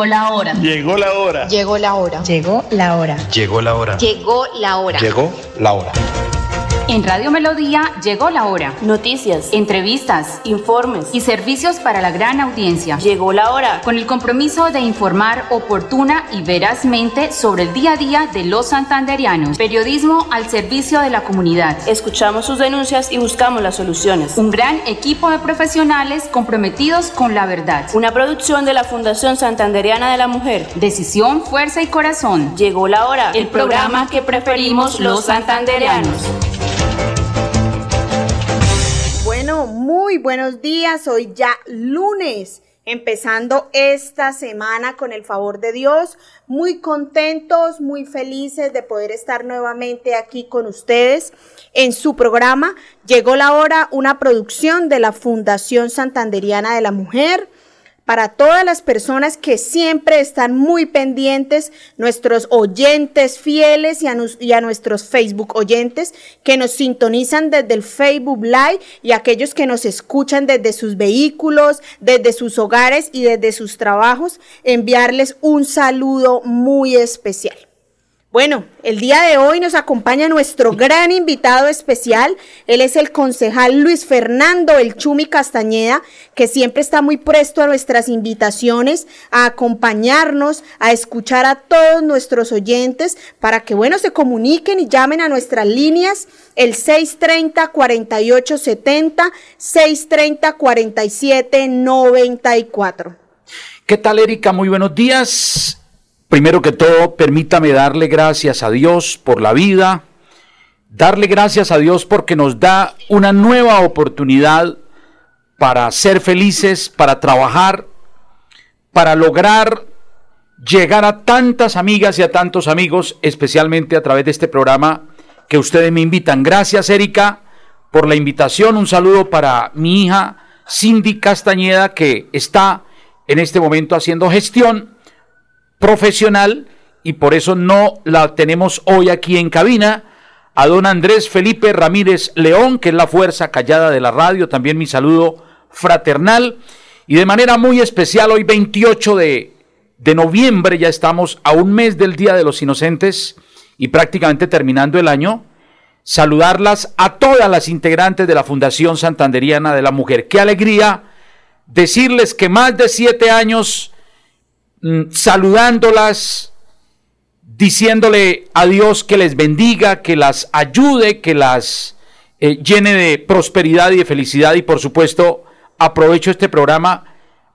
Llegó la hora. Llegó la hora. Llegó la hora. Llegó la hora. Llegó la hora. Llegó la hora. Llegó la hora. En Radio Melodía llegó la hora. Noticias, entrevistas, informes y servicios para la gran audiencia. Llegó la hora. Con el compromiso de informar oportuna y verazmente sobre el día a día de los santanderianos. Periodismo al servicio de la comunidad. Escuchamos sus denuncias y buscamos las soluciones. Un gran equipo de profesionales comprometidos con la verdad. Una producción de la Fundación Santanderiana de la Mujer. Decisión, fuerza y corazón. Llegó la hora. El, programa que preferimos los santanderianos. Muy buenos días. Hoy ya lunes, empezando esta semana con el favor de Dios. Muy contentos, muy felices de poder estar nuevamente aquí con ustedes en su programa. Llegó la hora, una producción de la Fundación Santanderiana de la Mujer para todas las personas que siempre están muy pendientes, nuestros oyentes fieles y a, nuestros Facebook oyentes que nos sintonizan desde el Facebook Live y aquellos que nos escuchan desde sus vehículos, desde sus hogares y desde sus trabajos, enviarles un saludo muy especial. Bueno, el día de hoy nos acompaña nuestro gran invitado especial. Él es el concejal Luis Fernando El Chumi Castañeda, que siempre está muy presto a nuestras invitaciones, a acompañarnos, a escuchar a todos nuestros oyentes para que, bueno, se comuniquen y llamen a nuestras líneas el 630-4870, 630-4794. ¿Qué tal, Erika? Muy buenos días. Primero que todo, permítame darle gracias a Dios por la vida, darle gracias a Dios porque nos da una nueva oportunidad para ser felices, para trabajar, para lograr llegar a tantas amigas y a tantos amigos, especialmente a través de este programa que ustedes me invitan. Gracias, Erika, por la invitación. Un saludo para mi hija Cindy Castañeda, que está en este momento haciendo gestión profesional y por eso no la tenemos hoy aquí en cabina. A don Andrés Felipe Ramírez León, que es la fuerza callada de la radio, también mi saludo fraternal. Y de manera muy especial, hoy 28 de, de noviembre, ya estamos a un mes del Día de los Inocentes y prácticamente terminando el año, saludarlas a todas las integrantes de la Fundación Santanderiana de la Mujer. Qué alegría decirles que más de siete años saludándolas, diciéndole a Dios que les bendiga, que las ayude, que las eh, llene de prosperidad y de felicidad y por supuesto aprovecho este programa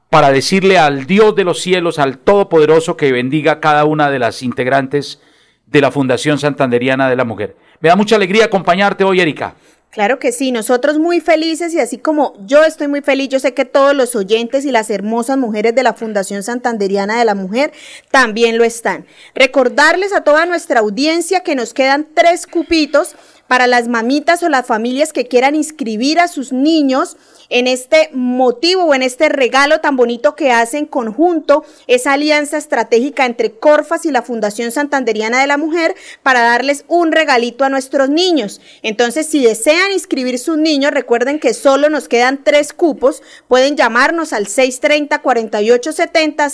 para decirle al Dios de los cielos, al Todopoderoso, que bendiga a cada una de las integrantes de la Fundación Santanderiana de la Mujer. Me da mucha alegría acompañarte hoy, Erika. Claro que sí, nosotros muy felices y así como yo estoy muy feliz, yo sé que todos los oyentes y las hermosas mujeres de la Fundación Santanderiana de la Mujer también lo están. Recordarles a toda nuestra audiencia que nos quedan tres cupitos para las mamitas o las familias que quieran inscribir a sus niños en este motivo o en este regalo tan bonito que hace en conjunto esa alianza estratégica entre Corfas y la Fundación Santanderiana de la Mujer para darles un regalito a nuestros niños. Entonces, si desean inscribir sus niños, recuerden que solo nos quedan tres cupos. Pueden llamarnos al 630-4870,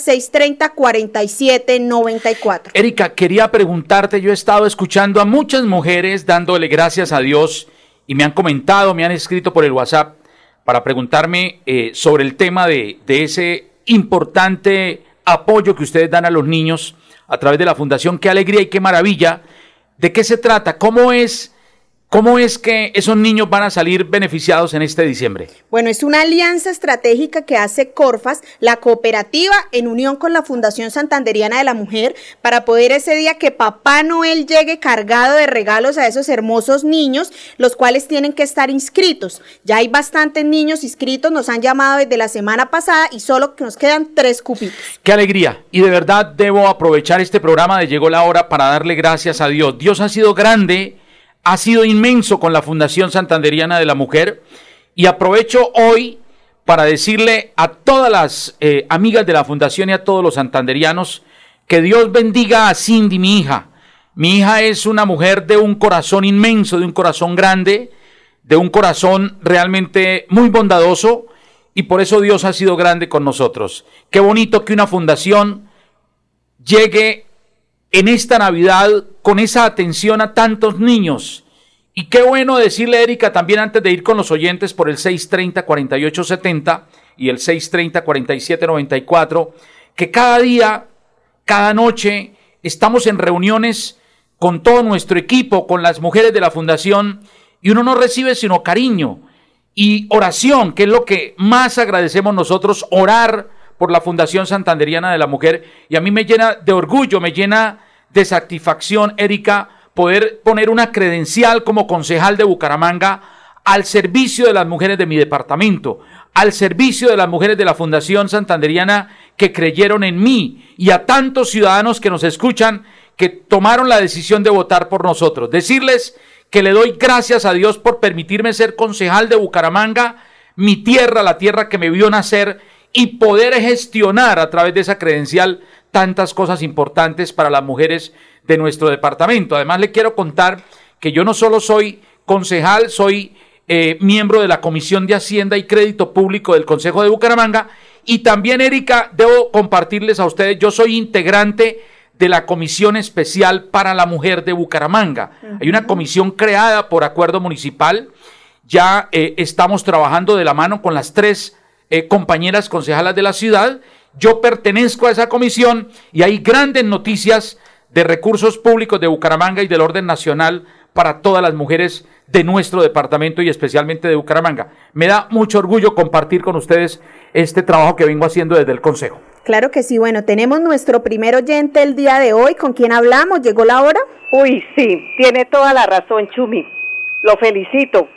630-4794. Erika, quería preguntarte, yo he estado escuchando a muchas mujeres dándole gracias a Dios y me han comentado, me han escrito por el WhatsApp para preguntarme eh, sobre el tema de, de ese importante apoyo que ustedes dan a los niños a través de la Fundación. Qué alegría y qué maravilla. ¿De qué se trata? ¿Cómo es ¿Cómo es que esos niños van a salir beneficiados en este diciembre? Bueno, es una alianza estratégica que hace Corfas, la cooperativa, en unión con la Fundación Santanderiana de la Mujer, para poder ese día que Papá Noel llegue cargado de regalos a esos hermosos niños, los cuales tienen que estar inscritos. Ya hay bastantes niños inscritos, nos han llamado desde la semana pasada y solo nos quedan tres cupitos. Qué alegría. Y de verdad debo aprovechar este programa de Llegó la Hora para darle gracias a Dios. Dios ha sido grande ha sido inmenso con la Fundación Santanderiana de la Mujer y aprovecho hoy para decirle a todas las eh, amigas de la Fundación y a todos los santanderianos que Dios bendiga a Cindy, mi hija. Mi hija es una mujer de un corazón inmenso, de un corazón grande, de un corazón realmente muy bondadoso y por eso Dios ha sido grande con nosotros. Qué bonito que una fundación llegue en esta Navidad con esa atención a tantos niños. Y qué bueno decirle, Erika, también antes de ir con los oyentes por el 630-4870 y el 630-4794, que cada día, cada noche, estamos en reuniones con todo nuestro equipo, con las mujeres de la fundación, y uno no recibe sino cariño y oración, que es lo que más agradecemos nosotros, orar por la Fundación Santanderiana de la Mujer. Y a mí me llena de orgullo, me llena de satisfacción, Erika, poder poner una credencial como concejal de Bucaramanga al servicio de las mujeres de mi departamento, al servicio de las mujeres de la Fundación Santanderiana que creyeron en mí y a tantos ciudadanos que nos escuchan que tomaron la decisión de votar por nosotros. Decirles que le doy gracias a Dios por permitirme ser concejal de Bucaramanga, mi tierra, la tierra que me vio nacer, y poder gestionar a través de esa credencial tantas cosas importantes para las mujeres de nuestro departamento. Además, le quiero contar que yo no solo soy concejal, soy eh, miembro de la Comisión de Hacienda y Crédito Público del Consejo de Bucaramanga. Y también, Erika, debo compartirles a ustedes, yo soy integrante de la Comisión Especial para la Mujer de Bucaramanga. Hay una comisión creada por acuerdo municipal. Ya eh, estamos trabajando de la mano con las tres eh, compañeras concejalas de la ciudad. Yo pertenezco a esa comisión y hay grandes noticias de recursos públicos de Bucaramanga y del orden nacional para todas las mujeres de nuestro departamento y especialmente de Bucaramanga. Me da mucho orgullo compartir con ustedes este trabajo que vengo haciendo desde el Consejo. Claro que sí, bueno, tenemos nuestro primer oyente el día de hoy, ¿con quién hablamos? ¿Llegó la hora? Uy, sí, tiene toda la razón, Chumi. Lo felicito.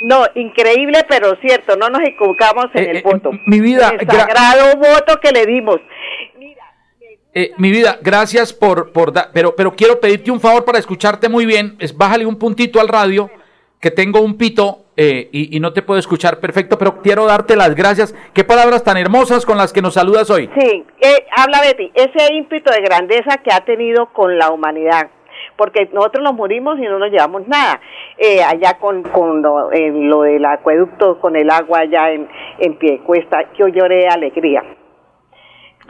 No, increíble, pero cierto, no nos equivocamos en Eh, el eh, voto. mi vida, El gra- sagrado voto que le dimos. Eh, mi vida, gracias por, por da- pero, pero quiero pedirte un favor para escucharte muy bien. Es bájale un puntito al radio, que tengo un pito eh, y, y no te puedo escuchar perfecto, pero quiero darte las gracias. Qué palabras tan hermosas con las que nos saludas hoy. Sí, habla Betty, ese ímpetu de grandeza que ha tenido con la humanidad. Porque nosotros nos morimos y no nos llevamos nada. Eh, allá con, con lo, en lo del acueducto, con el agua allá en, en Piedecuesta, yo lloré de alegría.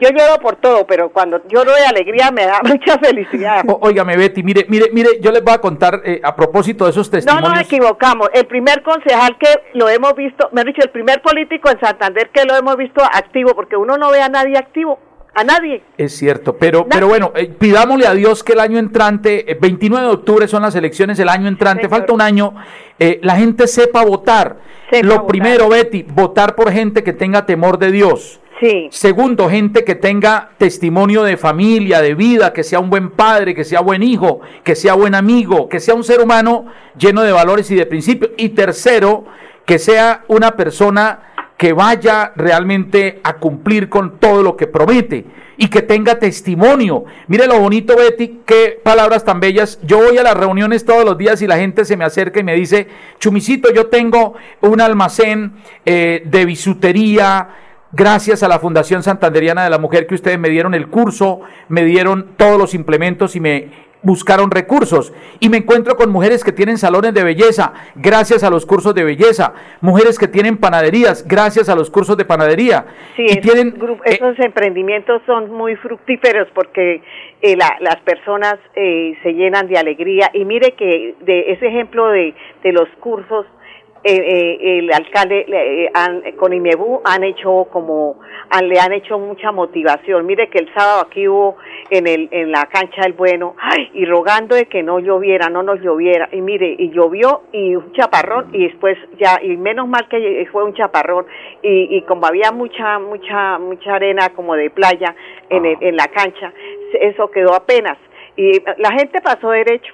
Yo lloro por todo, pero cuando lloro de alegría me da mucha felicidad. Óigame, Betty, mire, mire, mire, yo les voy a contar eh, a propósito de esos No testimonios. nos equivocamos. El primer concejal que lo hemos visto, me han dicho, el primer político en Santander que lo hemos visto activo, porque uno no ve a nadie activo, a nadie. Es cierto, pero, pero bueno, eh, pidámosle a Dios que el año entrante, eh, 29 de octubre son las elecciones, el año entrante, Señor. falta un año, eh, la gente sepa votar. Sepa Lo votar. primero, Betty, votar por gente que tenga temor de Dios. Sí, Segundo, gente que tenga testimonio de familia, de vida, que sea un buen padre, que sea buen hijo, que sea buen amigo, que sea un ser humano lleno de valores y de principios. Y tercero, que sea una persona que vaya realmente a cumplir con todo lo que promete y que tenga testimonio. Mire lo bonito, Betty, qué palabras tan bellas. Yo voy a las reuniones todos los días y la gente se me acerca y me dice, Chumicito, yo tengo un almacén eh, de bisutería, gracias a la Fundación Santanderiana de la Mujer que ustedes me dieron el curso, me dieron todos los implementos y me buscaron recursos. Y me encuentro con mujeres que tienen salones de belleza, gracias a los cursos de belleza. Mujeres que tienen panaderías, gracias a los cursos de panadería. sí, y esos, tienen eh, esos emprendimientos son muy fructíferos porque eh, la- las personas eh, se llenan de alegría. Y mire que de ese ejemplo de, de los cursos, eh, eh, el alcalde eh, han- con IMEBU han hecho como han- le han hecho mucha motivación. Mire que el sábado aquí hubo en el en la cancha del bueno, ay, y rogando de que no lloviera, no nos lloviera. Y mire, y llovió y un chaparrón y después ya y menos mal que fue un chaparrón y, y como había mucha mucha mucha arena como de playa en el- en la cancha, eso quedó apenas y la gente pasó derecho.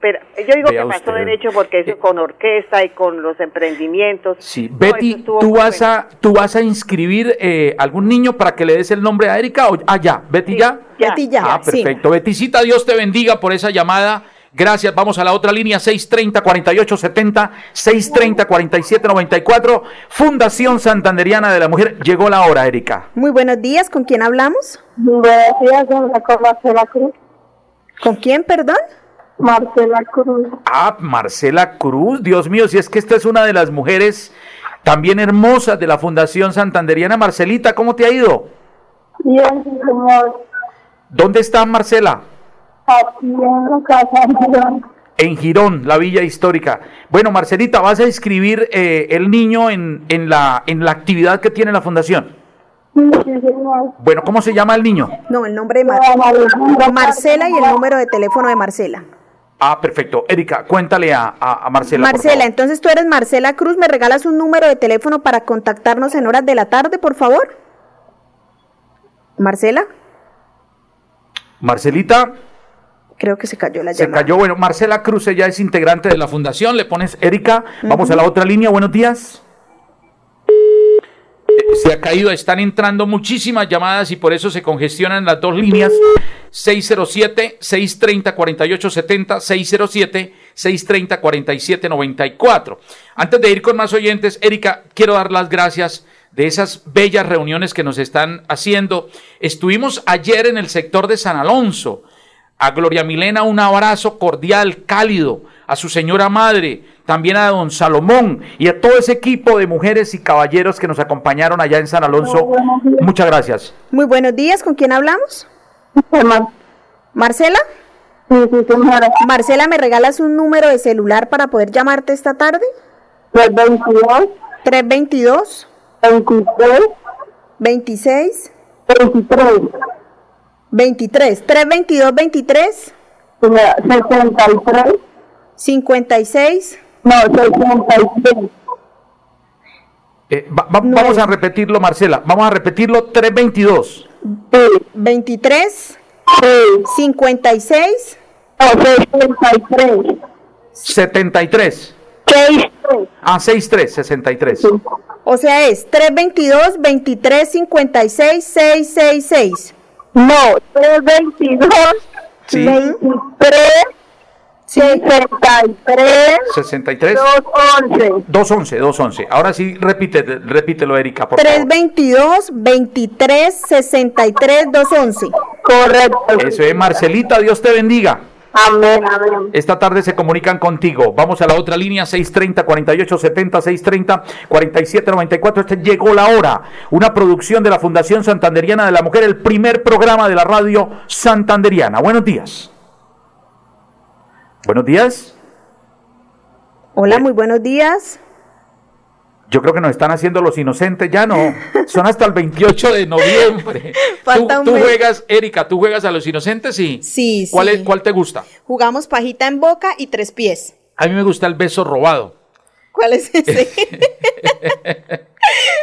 Pero yo digo Vea que pasó usted. derecho porque eso Eh, con orquesta y con los emprendimientos. Sí, No, Betty, ¿tú vas, bueno. a, ¿tú vas a inscribir eh, algún niño para que le des el nombre a Erika? O, ah, ya, Betty, Sí, ya. ya, Betty, ya, Ah, sí. perfecto. Beticita, Dios te bendiga por esa llamada. Gracias. Vamos a la otra línea, 630-4870, 630-4794. Fundación Santanderiana de la Mujer. Llegó la hora, Erika. Muy buenos días, ¿con quién hablamos? Buenos días, con Marcela Cruz. ¿Con quién, perdón? Marcela Cruz. Ah, Marcela Cruz. Dios mío, si es que esta es una de las mujeres también hermosas de la Fundación Santanderiana. Marcelita, ¿cómo te ha ido? Bien, señor. ¿Dónde está Marcela? Aquí en la casa de Girón. En Girón, la villa histórica. Bueno, Marcelita, vas a inscribir eh, el niño en, en, la, en la actividad que tiene la fundación. Bueno, ¿cómo se llama el niño? No, el nombre de Mar- Marcela y el número de teléfono de Marcela. Ah, perfecto. Erika, cuéntale a, a- a Marcela. por Marcela, favor. entonces tú eres Marcela Cruz, ¿me regalas un número de teléfono para contactarnos en horas de la tarde, por favor? Marcela, Marcelita, creo que se cayó la se llamada. cayó. Bueno, Marcela Cruz, ella es integrante de la fundación. Le pones Erika. Vamos a la otra línea. Buenos días. Eh, Se ha caído, están entrando muchísimas llamadas y por eso se congestionan las dos líneas. 607-630-4870, 607-630-4794. Antes de ir con más oyentes, Erika, quiero dar las gracias de esas bellas reuniones que nos están haciendo. Estuvimos ayer en el sector de San Alonso. A Gloria Milena un abrazo cordial, cálido, a su señora madre, también a don Salomón y a todo ese equipo de mujeres y caballeros que nos acompañaron allá en San Alonso. Muchas gracias. Muy buenos días, ¿con quién hablamos? Mar- Marcela. Sí, sí, señora. Marcela, ¿me regalas un número de celular para poder llamarte esta tarde? 322, 322 23, 26 23, 23 322 23 señora, 63, 56 no, 63, Eh, va- va- vamos a repetirlo, Marcela. Vamos a repetirlo 322. Sí, 23 sí, 56 no, 63, 73. 63, Ah, 63, 63. sí, O sea, es 322 23 56 666 no, 322, Sí. 23, Sí. 63, 63. 211, 211, 211. Ahora sí, repite, repítelo, Erika, por favor. 322 23 63 211 correcto. Eso es, Marcelita, Dios te bendiga. Amén, amén. Esta tarde se comunican contigo. Vamos a la otra línea, 630-4870, 630-4794. Este llegó la hora. Una producción de la Fundación Santanderiana de la Mujer, el primer programa de la radio santanderiana. Buenos días. Buenos días. Hola, muy buenos días. Yo creo que nos están haciendo los inocentes, ya no. Son hasta el 28 de noviembre. Falta tú un tú mes. juegas, Erika, tú juegas a los inocentes, sí. Sí, ¿Cuál, sí. es- ¿Cuál te gusta? Jugamos pajita en boca y tres pies. A mí me gusta el beso robado. ¿Cuál es ese?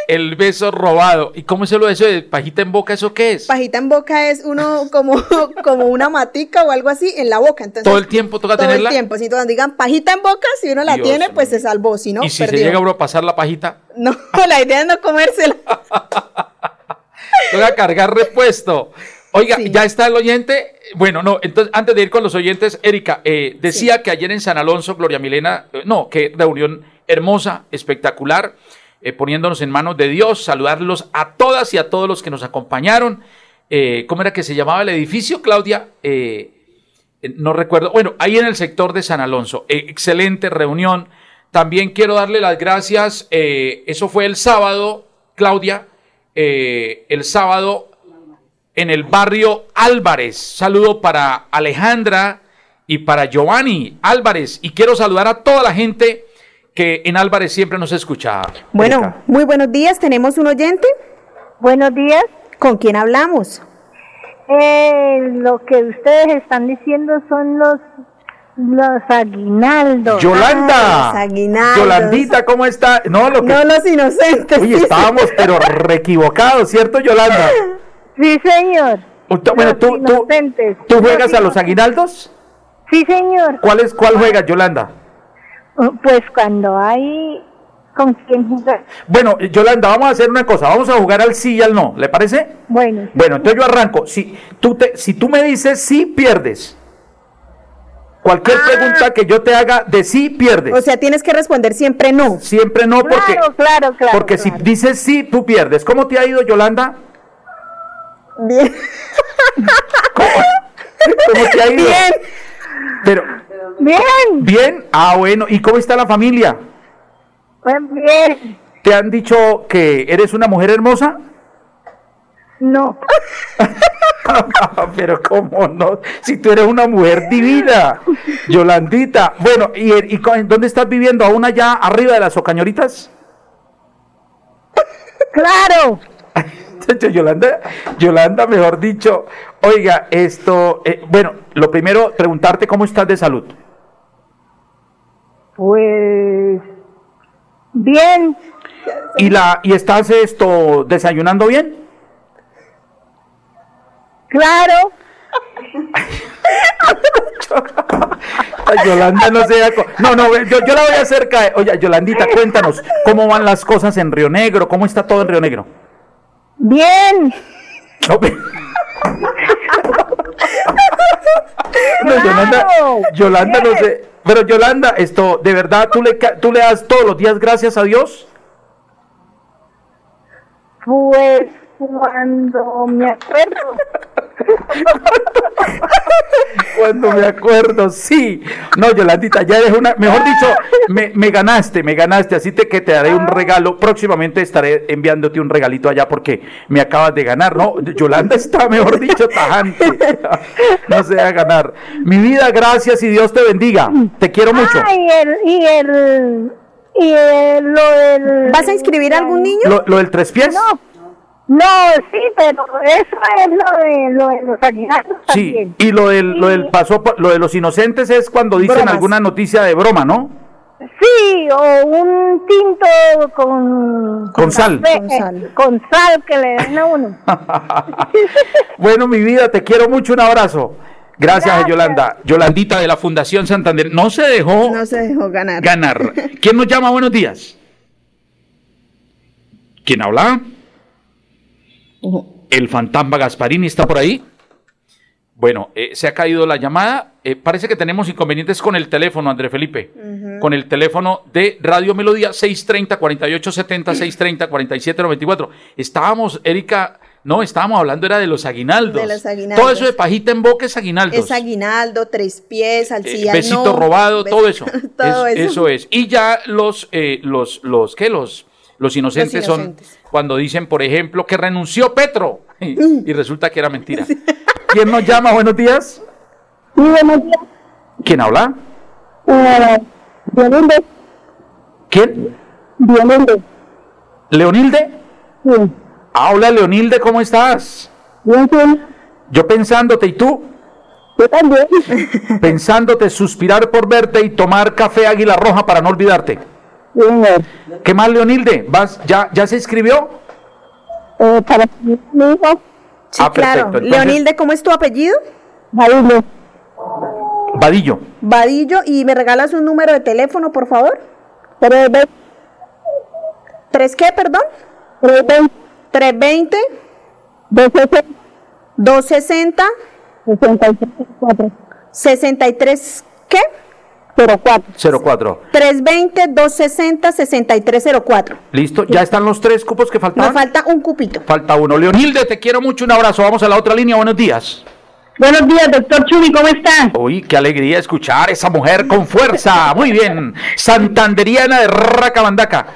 El beso robado. ¿Y cómo es lo de eso de pajita en boca? ¿Eso qué es? pajita en boca es uno como, como una matica o algo así en la boca. Entonces, Todo el tiempo toca todo tenerla. el tiempo. Si cuando digan pajita en boca, si uno la Dios tiene, pues mío. se salvó. Si no, y si perdió. se llega uno a pasar la pajita, No, la idea es no comérsela. toca cargar repuesto. Oiga, Sí. ya está el oyente. Bueno, no, entonces antes de ir con los oyentes, Erika, eh, decía que ayer en San Alonso, Gloria Milena, eh, no, qué reunión hermosa, espectacular, eh, poniéndonos en manos de Dios, saludarlos a todas y a todos los que nos acompañaron. Eh, ¿Cómo era que se llamaba el edificio, Claudia? Eh, no recuerdo. Bueno, ahí en el sector de San Alonso. Excelente reunión. También quiero darle las gracias. eso fue el sábado, Claudia. el sábado en el barrio Álvarez. Saludo para Alejandra y para Giovanni Álvarez. Y quiero saludar a toda la gente que en Álvarez siempre nos escucha. Bueno, Erika. muy buenos días. ¿Tenemos un oyente? Buenos días. ¿Con quién hablamos? Eh, lo que ustedes están diciendo son los los aguinaldos. Yolanda. Ah, los aguinaldos. Yolandita, ¿cómo está? No, lo que... No los inocentes. Uy, estábamos pero re equivocados, ¿cierto, Yolanda? Sí, señor. Usted- Bueno, Los tú, tú, inocentes. ¿tú Los juegas a los aguinaldos? Sí, señor. ¿Cuál, es, ¿Cuál juegas, Yolanda? Pues cuando hay con quién jugar. Bueno, Yolanda, vamos a hacer una cosa. Vamos a jugar al sí y al no. ¿Le parece? Bueno, Bueno, entonces yo arranco. Si tú, te, si tú me dices sí, pierdes. Cualquier pregunta que yo te haga de sí, pierdes. O sea, tienes que responder siempre no. Siempre no, porque, claro, claro, claro. porque si dices sí, tú pierdes. ¿Cómo te ha ido, Yolanda? Bien. ¿Cómo te ha ido? Bien. Pero, Bien, bien. Ah, bueno. ¿Y cómo está la familia? pues bien. ¿Te han dicho que eres una mujer hermosa? No. Pero cómo no, si tú eres una mujer divina, Yolandita. Bueno, ¿y, y dónde estás viviendo? ¿Aún allá arriba de las ocañoritas? Claro. Yolanda, Yolanda, mejor dicho, oiga, esto, eh, bueno, lo primero, preguntarte cómo estás de salud. Pues bien, ¿Y, la, y estás esto desayunando bien? claro. Yolanda no se da No, no, yo, yo la voy a hacer caer. Oye, Yolandita, cuéntanos, ¿cómo van las cosas en Río Negro? ¿Cómo está todo en Río Negro? Bien. No, No, Yolanda. Yolanda no sé. Pero Yolanda, esto, ¿de verdad tú le, tú le das todos los días gracias a Dios? Pues cuando me acuerdo. Cuando me acuerdo, sí. No, Yolandita, ya eres una, mejor dicho, me, me ganaste, me ganaste, así te, que te daré un regalo. Próximamente estaré enviándote un regalito allá porque me acabas de ganar, ¿no? Yolanda está, mejor dicho, tajante. No se va a ganar. Mi vida, gracias y Dios te bendiga. Te quiero mucho. Ah, y el, y el, y el, lo del... ¿Vas a inscribir a algún niño? Lo, lo del tres pies. No, no, sí, pero eso es lo de, lo de los aguinaldos Sí, también. y lo del, lo del pasó, por- lo de los inocentes es cuando dicen Bromas. alguna noticia de broma, ¿no? Sí, o un tinto con... Con sal. café, Con sal. Con sal que le den a uno. Bueno, mi vida, te quiero mucho, un abrazo. Gracias, Gracias. Yolanda. Yolandita de la Fundación Santander. No se dejó No se dejó ganar. ganar. ¿Quién nos llama? Buenos días. ¿Quién habla? El fantasma Gasparini está por ahí. Bueno, eh, se ha caído la llamada. Eh, parece que tenemos inconvenientes con el teléfono, André Felipe. Con el teléfono de Radio Melodía 630-4870, 630-4794. Estábamos, Erika, no, estábamos hablando, era de los aguinaldos. De los aguinaldos. Todo eso de pajita en boca es aguinaldos. Es aguinaldo, tres pies, Eh, alcilla besito no, robado, todo eso. todo Es- eso. es. Y ya los, eh, los, los, ¿qué? Los, los inocentes, inocentes. son cuando dicen, por ejemplo, que renunció Petro. Y, y resulta que era mentira. ¿Quién nos llama? Buenos días. Sí, buenos días. ¿Quién habla? Eh, Leonilde, ¿Quién? Leonilde, ¿Leonilde? sí. Hola, Leonilde, ¿cómo estás? Bien, sí. Yo pensándote, ¿y tú? Yo también. Pensándote, suspirar por verte y tomar café Águila Roja para no olvidarte. ¿Qué más, Leonilde? ¿Vas, ya, ¿Ya se inscribió? eh, para mi hijo, Sí, Ah, claro. perfecto. Entonces- Leonilde, ¿cómo es tu apellido? Marilo, Vadillo. Vadillo, y me regalas un número de teléfono, por favor. tres ¿Tres qué, perdón? tres veinte, 320 dos sesenta, 260 sesenta y cuatro, 63 ¿qué? Cero cuatro. 04. 320 260 6304. ¿Listo? ¿Ya están los tres cupos que Nos faltaban? falta un cupito. Falta uno. Leonilde, te quiero mucho. Un abrazo. Vamos a la otra línea. Buenos días. Buenos días, doctor Chumi, ¿cómo está? Uy, qué alegría escuchar esa mujer con fuerza. Muy bien. Santanderiana de Racabandaca.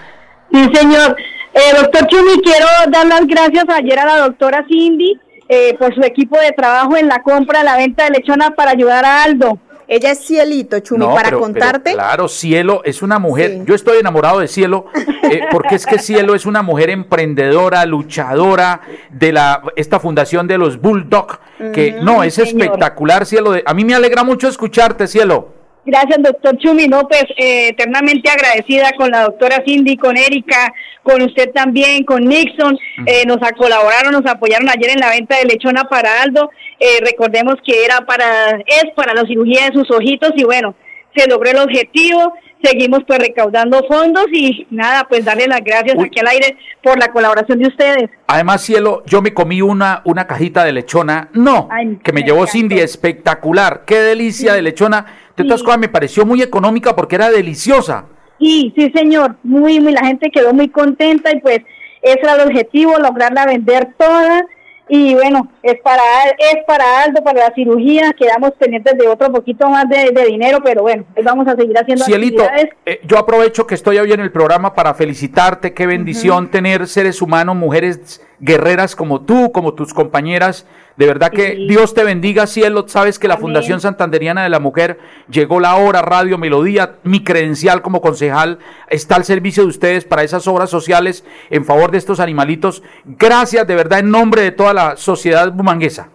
Sí, señor. Eh, doctor Chumi, quiero dar las gracias ayer a la doctora Cindy eh, por su equipo de trabajo en la compra, la venta de lechona para ayudar a Aldo. Ella es Cielito, Chumi, No, para pero- pero contarte. claro, Cielo es una mujer. Sí. Yo estoy enamorado de Cielo eh, porque es que Cielo es una mujer emprendedora, luchadora de la esta fundación de los Bulldog. Que no, es señor. espectacular, Cielo. de- a mí me alegra mucho escucharte, Cielo. Gracias, doctor Chumi. No, pues eh, eternamente agradecida con la doctora Cindy, con Erika, con usted también, con Nixon. Eh, nos colaboraron, nos apoyaron ayer en la venta de lechona para Aldo. Eh, recordemos que era para, es para la cirugía de sus ojitos y bueno, se logró el objetivo. Seguimos pues recaudando fondos y nada, pues darle las gracias Uy. aquí al aire por la colaboración de ustedes. Además, Cielo, yo me comí una, una cajita de lechona. No, Ay, que me me llevó. Cindy, espectacular. Qué delicia de lechona. Sí. cosas, me pareció muy económica porque era deliciosa. Sí, sí, señor. Muy, muy, la gente quedó muy contenta y pues ese era el objetivo, lograrla vender toda. Y bueno, es para es para Aldo, para la cirugía. Quedamos pendientes de otro poquito más de, de dinero, pero bueno, pues vamos a seguir haciendo Cielito, eh, yo aprovecho que estoy hoy en el programa para felicitarte. Qué bendición tener seres humanos, mujeres guerreras como tú, como tus compañeras. De verdad que Dios te bendiga, cielo. Sabes que la Fundación Santanderiana de la Mujer llegó la hora, Radio Melodía, mi credencial como concejal está al servicio de ustedes para esas obras sociales en favor de estos animalitos. Gracias de verdad en nombre de toda la sociedad bumanguesa.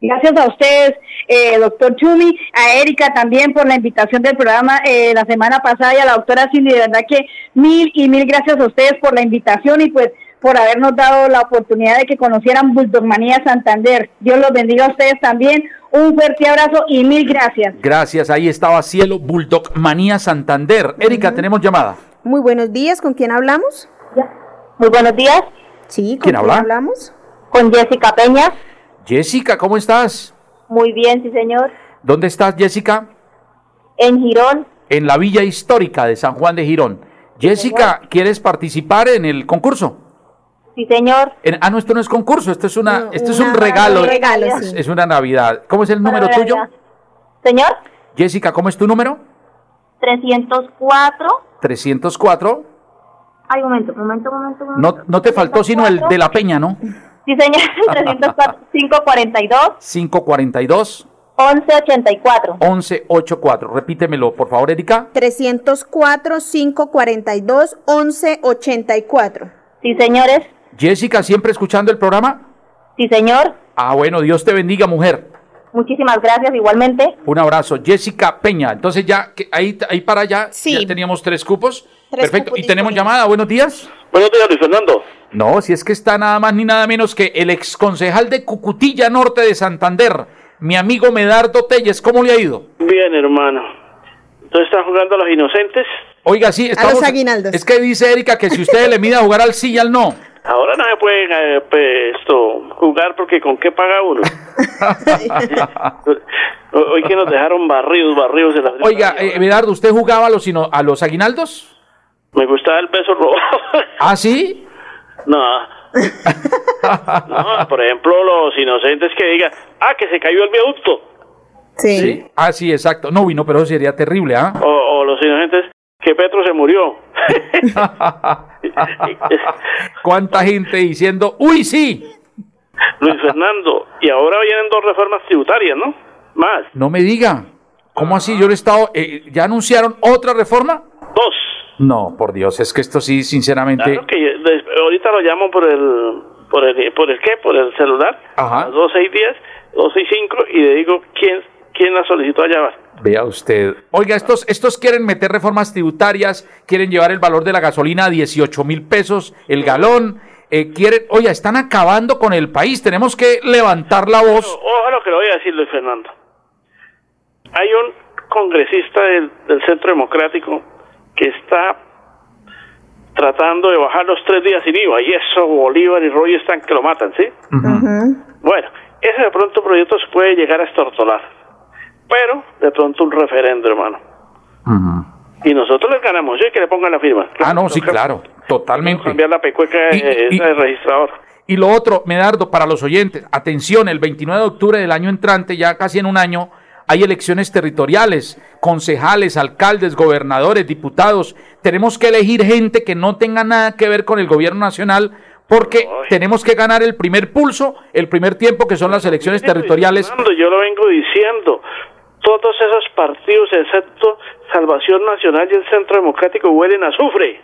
Gracias a ustedes, eh, doctor Chumi, a Erika también por la invitación del programa eh, la semana pasada y a la doctora Cindy. De verdad que mil y mil gracias a ustedes por la invitación y pues por habernos dado la oportunidad de que conocieran Bulldogmanía Santander. Dios los bendiga a ustedes también. Un fuerte abrazo y mil gracias. Gracias, ahí estaba Cielo Bulldogmanía Santander. Erika, tenemos llamada. Muy buenos días, ¿con quién hablamos? Muy buenos días, Sí, ¿con ¿Quién habla? hablamos? con Jessica Peña. Jessica, ¿cómo estás? Muy bien, sí señor. ¿Dónde estás, Jessica? En Girón, En la Villa Histórica de San Juan de Girón. Jessica, ¿quieres participar en el concurso? Sí señor. En- ah, no, esto no es concurso, esto es una, No, esto es un regalo. un regalo, sí. Es una Navidad. ¿Cómo es el número Para tuyo? Navidad. Señor, Jessica, ¿cómo es tu número? 304. 304. Ay, momento, momento, momento. momento. No, no te faltó sino el de la Peña, ¿no? Sí señor, 304. 542. 542 1184. 1184. Repítemelo, por favor, Erika. 304-542-1184. Sí señores, Jessica, ¿siempre escuchando el programa? sí señor. Ah, bueno, Dios te bendiga, mujer. Muchísimas gracias igualmente. Un abrazo. Jessica Peña. Entonces ya, que ahí, ahí para allá, Sí. ya teníamos tres cupos. Tres Perfecto. cupos Y tenemos llamada. Buenos días. Buenos días, Luis Fernando. No, si es que está nada más ni nada menos que el exconcejal de Cucutilla Norte de Santander, mi amigo Medardo Telles. ¿Cómo le ha ido? Bien, hermano. Entonces están jugando a los inocentes. Oiga, sí, estamos... los aguinaldos. Es que dice Erika que si ustedes le mide a jugar al sí y al no. Ahora no se pueden eh, pues, esto, jugar porque con qué paga uno. Hoy que nos dejaron barridos, barridos en la Oiga, eh, Medardo, ¿usted jugaba a los, sino- a los aguinaldos? Me gustaba el peso robado. ¿Ah, sí? no. no, por ejemplo, los inocentes que digan, ah, que se cayó el viaducto. Sí. Ah, sí, exacto. No, vino, pero eso sería terrible, ¿ah? O, o los inocentes que Petro se murió. ¿Cuánta gente diciendo, uy, sí? Luis Fernando. Y ahora vienen dos reformas tributarias, ¿no? Más. No me diga. ¿Cómo así? Yo le he estado... eh, ¿Ya anunciaron otra reforma? Dos. No, por Dios, es que esto sí, sinceramente... Claro que ahorita lo llamo por el, por el, por el qué, por el celular, Ajá. a las 2610, 265 y le digo quién, quién la solicitó allá va. Vea usted. Oiga, estos, estos quieren meter reformas tributarias, quieren llevar el valor de la gasolina a 18 mil pesos el galón, eh, quieren, oiga, están acabando con el país, tenemos que levantar la voz. Ojo lo que le voy a decir, Luis Fernando. Hay un congresista del, del Centro Democrático que está tratando de bajar los tres días sin IVA y eso Bolívar y Roy están que lo matan, ¿sí? Bueno, ese de pronto proyecto se puede llegar a estortolar, pero de pronto un referendo, hermano. Y nosotros les ganamos, ¿sí? Que le pongan la firma. Ah, no, sí, claro, totalmente. Cambiar la pecueca Y- y- esa de registrador. Y lo otro, Medardo, para los oyentes, atención, el 29 de octubre del año entrante, ya casi en un año, hay elecciones territoriales, concejales, alcaldes, gobernadores, diputados. Tenemos que elegir gente que no tenga nada que ver con el gobierno nacional porque tenemos que ganar el primer pulso, el primer tiempo que son las elecciones territoriales. Yo lo vengo diciendo. Todos esos partidos, excepto Salvación Nacional y el Centro Democrático, huelen a azufre.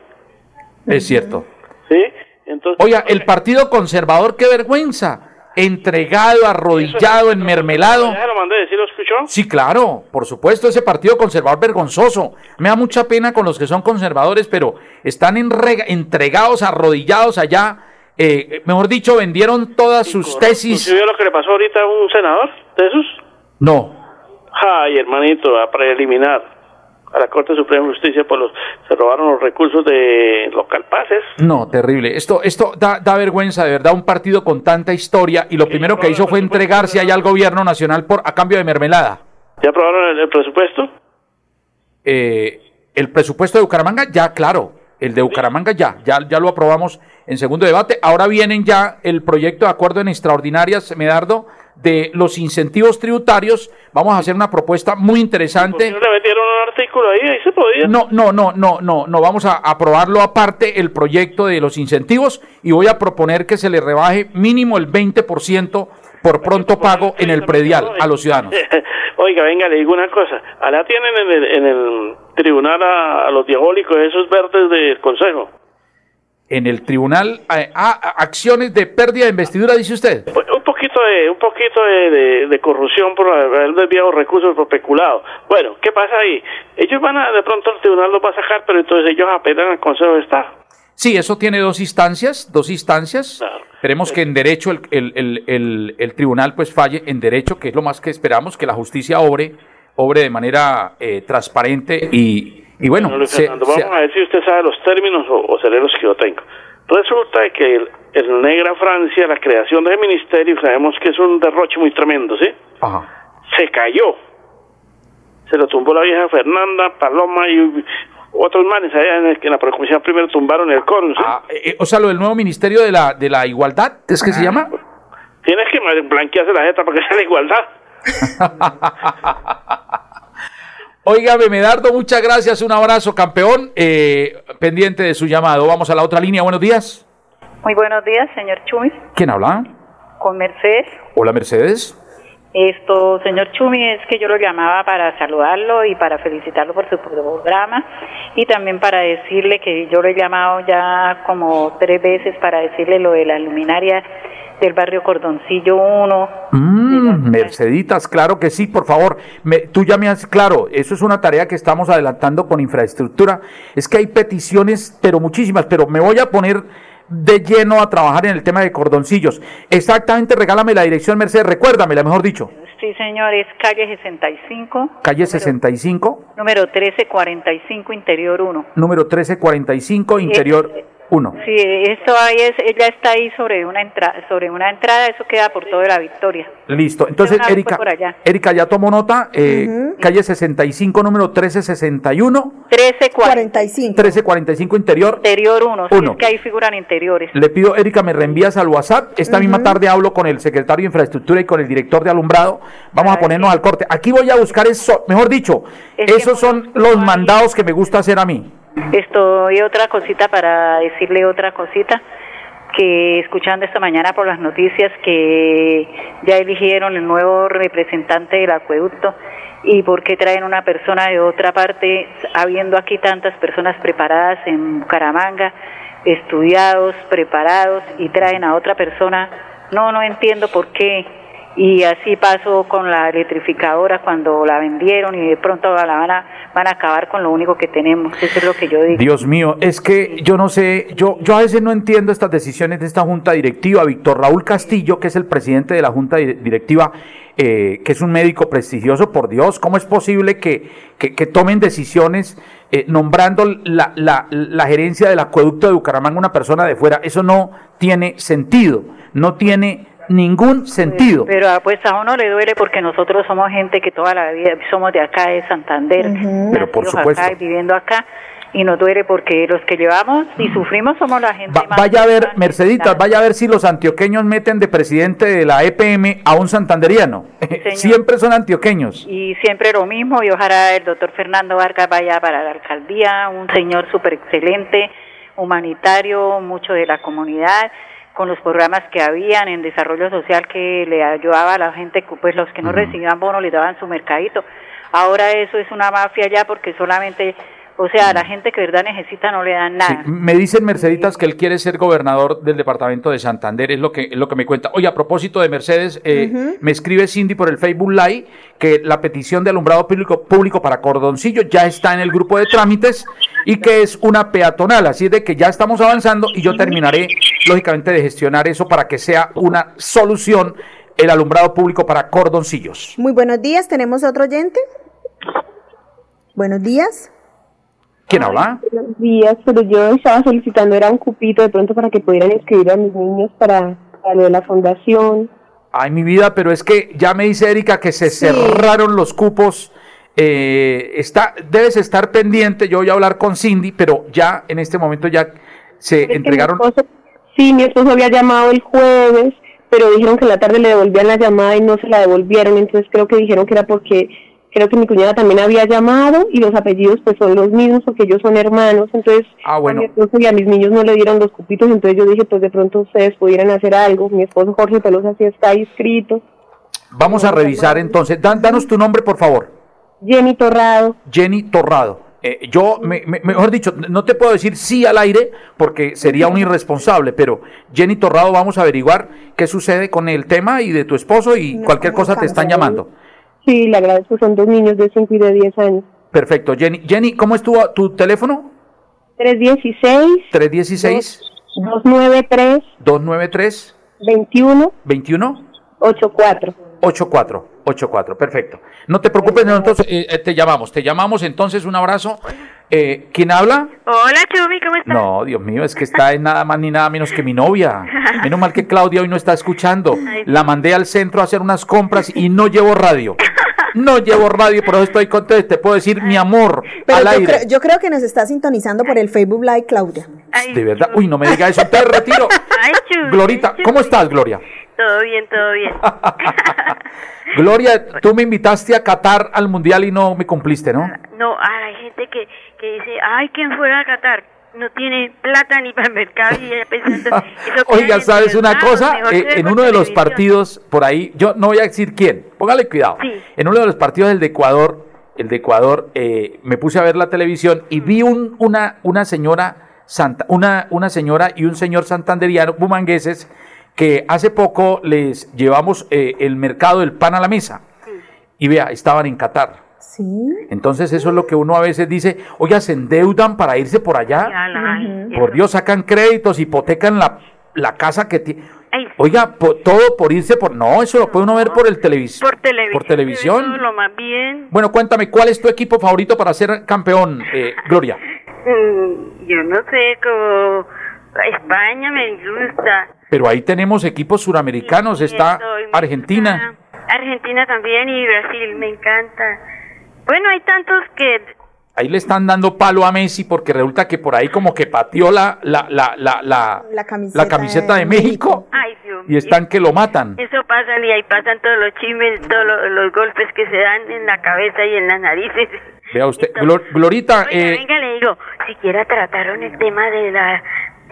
Es cierto. ¿Sí? Entonces, Oiga, el Partido Conservador, qué vergüenza. Entregado, arrodillado, enmermelado. Ya lo mandé decir, ¿lo escuchó? Sí, claro, por supuesto, ese partido conservador vergonzoso. Me da mucha pena con los que son conservadores, pero están entregados, arrodillados allá. Eh, mejor dicho, vendieron todas sus tesis. ¿Usted vio lo que le pasó ahorita a un senador de esos? No, Ay, hermanito, a preliminar a la Corte Suprema de Justicia por los se robaron los recursos de los calpaces. no, terrible. Esto, esto da, da vergüenza, de verdad, un partido con tanta historia y lo primero que hizo fue entregarse allá al gobierno nacional por a cambio de mermelada. ¿Ya aprobaron el, el presupuesto? Eh, el presupuesto de Bucaramanga, ya, claro. El de Bucaramanga ya, ya, ya lo aprobamos en segundo debate. Ahora vienen ya el proyecto de acuerdo en extraordinarias, Medardo, de los incentivos tributarios. Vamos a hacer una propuesta muy interesante. ¿No le metieron un artículo ahí? Ahí se podía. No, no, no, no, no, no. Vamos a aprobarlo aparte el proyecto de los incentivos y voy a proponer que se le rebaje mínimo el 20% por pronto pago en el predial a los ciudadanos. Oiga, venga, le digo una cosa. Allá tienen en el, en el tribunal a, a los diabólicos esos verdes del consejo. En el tribunal, ah, acciones de pérdida de investidura, dice usted. Pues, un poquito de un poquito de, de- de corrupción por haber desviado recursos por peculado. Bueno, ¿qué pasa ahí? Ellos van a, de pronto el tribunal los va a sacar, pero entonces ellos apelan al Consejo de Estado. Sí, eso tiene dos instancias, dos instancias. Claro. Esperemos que en derecho el, el- el- el- el tribunal pues falle en derecho, que es lo más que esperamos, que la justicia obre, obre de manera eh, transparente y, y bueno, Señor Luis se- Fernando, se- vamos a ver si usted sabe los términos o, o seré los que yo tengo. Resulta que el, el Negra Francia, la creación del ministerio, sabemos que es un derroche muy tremendo, ¿sí? Ajá. Se cayó. Se lo tumbó la vieja Fernanda, Paloma y otros manes allá en, el- en la Procuración primero tumbaron el coro, ¿sí? Ah, eh, eh, o sea, lo del nuevo Ministerio de la, de la Igualdad, ¿es que se llama? Tienes que blanquearse la jeta para que sea la igualdad. Oiga, Medardo, muchas gracias, un abrazo, campeón, eh, pendiente de su llamado. Vamos a la otra línea, buenos días. Muy buenos días, señor Chumi, ¿Quién habla? con Mercedes. Hola, Mercedes. Esto, señor Chumi, es que yo lo llamaba para saludarlo y para felicitarlo por su programa y también para decirle que yo lo he llamado ya como tres veces para decirle lo de la luminaria del barrio Cordoncillo 1. Mm, Merceditas, claro que sí, por favor. Me- tú ya me has, claro, eso es una tarea que estamos adelantando con infraestructura. Es que hay peticiones, pero muchísimas, pero me voy a poner de lleno a trabajar en el tema de cordoncillos. Exactamente, regálame la dirección, Mercedes, recuérdamela, mejor dicho. Sí, señor, es calle 65, Calle 65, número 1345, interior 1. número 1345, interior 1. Sí, esto ahí es, ella está ahí sobre una entrada, sobre una entrada, eso queda por toda la Victoria. Listo. Entonces, Erika, por allá. Erika ya tomó nota. eh, Calle 65, número 1361, 45. 1345, interior. Interior 1, sí, Uno. es que ahí figuran interiores. Le pido, Erika, me reenvías al WhatsApp. Esta misma tarde hablo con el secretario de Infraestructura y con el director de alumbrado. Vamos a ponernos al corte. Aquí voy a buscar eso, mejor dicho, Es esos son los mandados que me gusta hacer a mí. Esto y otra cosita para decirle otra cosita que escuchando esta mañana por las noticias que ya eligieron el nuevo representante del acueducto y por qué traen una persona de otra parte habiendo aquí tantas personas preparadas en Bucaramanga, estudiados, preparados y traen a otra persona. No, no entiendo por qué. Y así pasó con la electrificadora cuando la vendieron y de pronto van a, van a acabar con lo único que tenemos. Eso es lo que yo digo. Dios mío, es que yo no sé, yo, yo a veces no entiendo estas decisiones de esta junta directiva. Víctor Raúl Castillo, que es el presidente de la junta di- directiva, eh, que es un médico prestigioso, por Dios, ¿cómo es posible que, que- que tomen decisiones eh, nombrando la, la- la gerencia del acueducto de Bucaramanga una persona de fuera? Eso no tiene sentido, no tiene ningún sentido. Pero ah, pues a uno le duele porque nosotros somos gente que toda la vida somos de acá, de Santander, Pero por supuesto. acá y viviendo acá. Y nos duele porque los que llevamos y sufrimos somos la gente Va- más vaya a ver, Merceditas, vaya a ver si los antioqueños meten de presidente de la EPM a un santanderiano. señor. Siempre son antioqueños. Y siempre lo mismo, y ojalá el doctor Fernando Vargas vaya para la alcaldía, un señor súper excelente, humanitario, mucho de la comunidad, con los programas que habían en desarrollo social que le ayudaba a la gente, pues los que no recibían bono les daban su mercadito. Ahora eso es una mafia ya porque solamente, o sea, a la gente que verdad necesita no le dan Sí, nada. me dicen Merceditas que él quiere ser gobernador del departamento de Santander, es lo que, es lo que me cuenta. Oye, a propósito de Mercedes, eh, me escribe Cindy por el Facebook Live que la petición de alumbrado público, público para Cordoncillo ya está en el grupo de trámites y que es una peatonal, así es de que ya estamos avanzando y yo terminaré, lógicamente, de gestionar eso para que sea una solución el alumbrado público para Cordoncillos. Muy buenos días, ¿tenemos otro oyente? Buenos días. ¿Quién habla? Buenos días, pero yo estaba solicitando, era un cupito de pronto para que pudieran inscribir a mis niños para, para lo de la fundación. Ay, mi vida, pero es que ya me dice Erika que se cerraron los cupos. eh, está, debes estar pendiente. Yo voy a hablar con Cindy, pero ya en este momento ya se Es que entregaron. Mi esposo, Sí, mi esposo había llamado el jueves, pero dijeron que en la tarde le devolvían la llamada y no se la devolvieron, entonces creo que dijeron que era porque creo que mi cuñada también había llamado y los apellidos pues son los mismos porque ellos son hermanos, entonces Ah, bueno. a mi esposo y a mis niños no le dieron los cupitos, entonces yo dije pues de pronto ustedes pudieran hacer algo, mi esposo Jorge Pelosa sí está inscrito, Vamos a revisar entonces. Dan- danos tu nombre, por favor. Jenny Torrado, Jenny Torrado. Eh, yo, me- me- mejor dicho, no te puedo decir sí al aire porque sería un irresponsable, pero Jenny Torrado, vamos a averiguar qué sucede con el tema y de tu esposo y cualquier cosa te están llamando. Sí, le agradezco, son dos niños de 5 y de 10 años, Perfecto. Jenny, Jenny ¿cómo estuvo tu teléfono? 316 316 293 293 21 21 84. 84 84, perfecto. No te preocupes, nosotros eh, eh, te llamamos, te llamamos entonces, un abrazo. Eh, ¿Quién habla? Hola, Chumi, ¿cómo estás? No, Dios mío, es que está en nada más ni nada menos que mi novia. Menos mal que Claudia hoy no está escuchando. La mandé al centro a hacer unas compras y no llevo radio. No llevo radio, por eso estoy contento. Te puedo decir mi amor Pero al yo aire. creo, yo creo que nos está sintonizando por el Facebook Live, Claudia. De verdad. Uy, no me diga eso. Te retiro. Ay, Chumi. Glorita, ¿cómo estás, Gloria? Todo bien, todo bien. Gloria, tú me invitaste a Qatar al mundial y no me cumpliste, ¿no? No, hay gente que, que dice, ay, ¿quién fuera a Qatar? No tiene plata ni para el mercado y ella pensando, eso Oiga, ¿sabes una cosa? Eh, en uno de los televisión. partidos por ahí, yo no voy a decir quién, póngale cuidado. Sí. En uno de los partidos del de Ecuador, el de Ecuador, eh, me puse a ver la televisión y vi un, una, una señora santa, una, una señora y un señor santanderiano, bumangueses, que hace poco les llevamos eh, el mercado del pan a la mesa. Y vea, estaban en Qatar. Sí. Entonces eso es lo que uno a veces dice, oiga, se endeudan para irse por allá. Ya la hay. Por Dios, sacan créditos, hipotecan la, la casa que tiene. Oiga, po- todo por irse por... No, eso lo puede uno ver por el televis por televisión. Por televisión. Lo más bien. Bueno, cuéntame, ¿cuál es tu equipo favorito para ser campeón, eh, Gloria? Mm, yo no sé, como España me gusta. Pero ahí tenemos equipos suramericanos, está Estoy- Argentina. Argentina también y Brasil, me encanta. Bueno, hay tantos que Ahí le están dando palo a Messi porque resulta que por ahí como que pateó la, la, la, la, la, La camiseta, la camiseta de México Ay, Dios y están que lo matan. Eso pasa y ahí pasan todos los chismes, todos los, los golpes que se dan en la cabeza y en las narices. Vea usted, Glor- Glorita, Oiga, eh, venga, le digo, siquiera trataron el tema de la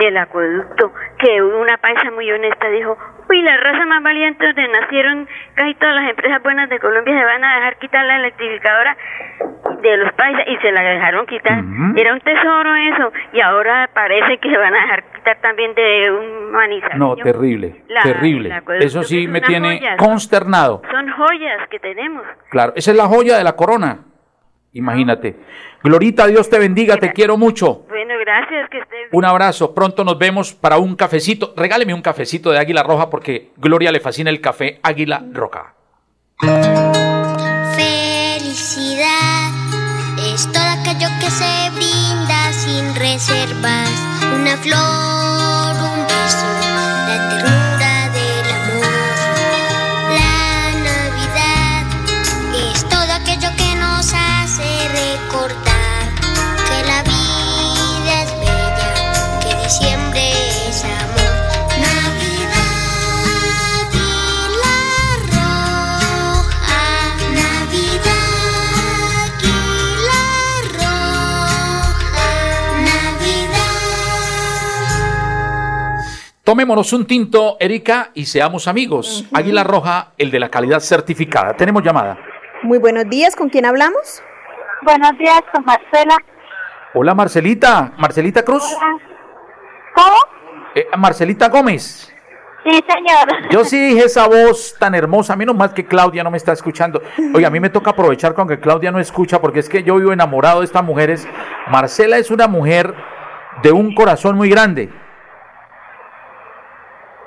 del acueducto, que una paisa muy honesta dijo, uy, la raza más valiente donde nacieron casi todas las empresas buenas de Colombia se van a dejar quitar la electrificadora de los paisas y se la dejaron quitar. Era un tesoro eso y ahora parece que se van a dejar quitar también de un manizal. no, terrible, La- terrible. el Eso sí es me tiene consternado. Son joyas que tenemos. Claro, esa es la joya de la corona. Imagínate. Glorita, Dios te bendiga, te quiero mucho. Bueno, gracias, que esté bien. Un abrazo, pronto nos vemos para un cafecito. Regáleme un cafecito de Águila Roja porque Gloria le fascina el café Águila Roja. Felicidad es todo aquello que se brinda sin reservas. Una flor, Tomémonos un tinto, Erika, y seamos amigos. Águila Roja, el de la calidad certificada. Tenemos llamada. Muy buenos días, ¿con quién hablamos? Buenos días, con Marcela. Hola, Marcelita. Marcelita Cruz. ¿Cómo? Eh, Marcelita Gómez. Sí, señor. Yo sí dije esa voz tan hermosa, menos mal que Claudia no me está escuchando. Oye, a mí me toca aprovechar con que Claudia no escucha, porque es que yo vivo enamorado de estas mujeres. Marcela es una mujer de un corazón muy grande.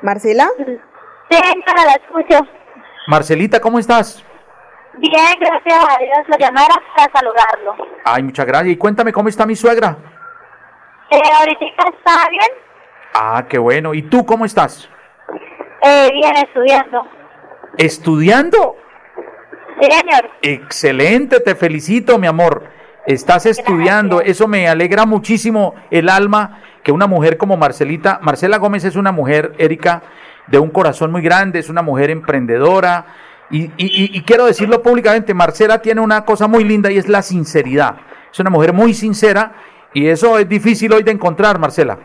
Marcela. Sí, la escucho. Marcelita, ¿cómo estás? Bien, gracias a Dios. Lo llamara para saludarlo. Ay, muchas gracias. Y cuéntame cómo está mi suegra. Eh, ahorita está bien. Ah, qué bueno. ¿Y tú cómo estás? Eh, bien, estudiando. ¿Estudiando? Sí, señor. Excelente, te felicito, mi amor. Estás estudiando, eso me alegra muchísimo el alma que una mujer como Marcelita, Marcela Gómez es una mujer, Erika, de un corazón muy grande, es una mujer emprendedora. Y, y- y quiero decirlo públicamente, Marcela tiene una cosa muy linda y es la sinceridad. Es una mujer muy sincera y eso es difícil hoy de encontrar, Marcela.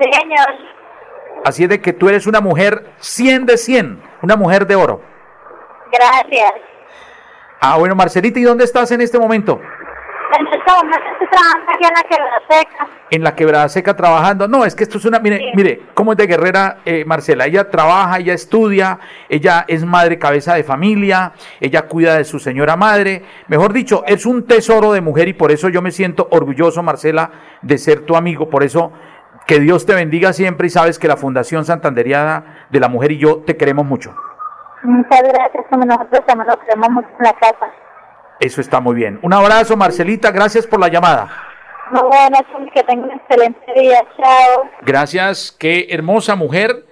Sí, señor. Así es de que tú eres una mujer 100 de 100, una mujer de oro. Gracias. Ah, bueno, Marcelita, ¿y dónde estás en este momento? En este momento estoy trabajando aquí en la quebrada seca. En la quebrada seca trabajando. No, es que esto es una. Mire, mire, cómo es de guerrera eh, Marcela. Ella trabaja, ella estudia, ella es madre cabeza de familia, ella cuida de su señora madre. Mejor dicho, es un tesoro de mujer y por eso yo me siento orgulloso, Marcela, de ser tu amigo. Por eso, que Dios te bendiga siempre y sabes que la Fundación Santanderiana de la Mujer y yo te queremos mucho. Muchas gracias, nosotros también nos queremos mucho en la casa. Eso está muy bien. Un abrazo, Marcelita. Gracias por la llamada. Muy buenas, que tengan un excelente día. Chao. Gracias, qué hermosa mujer.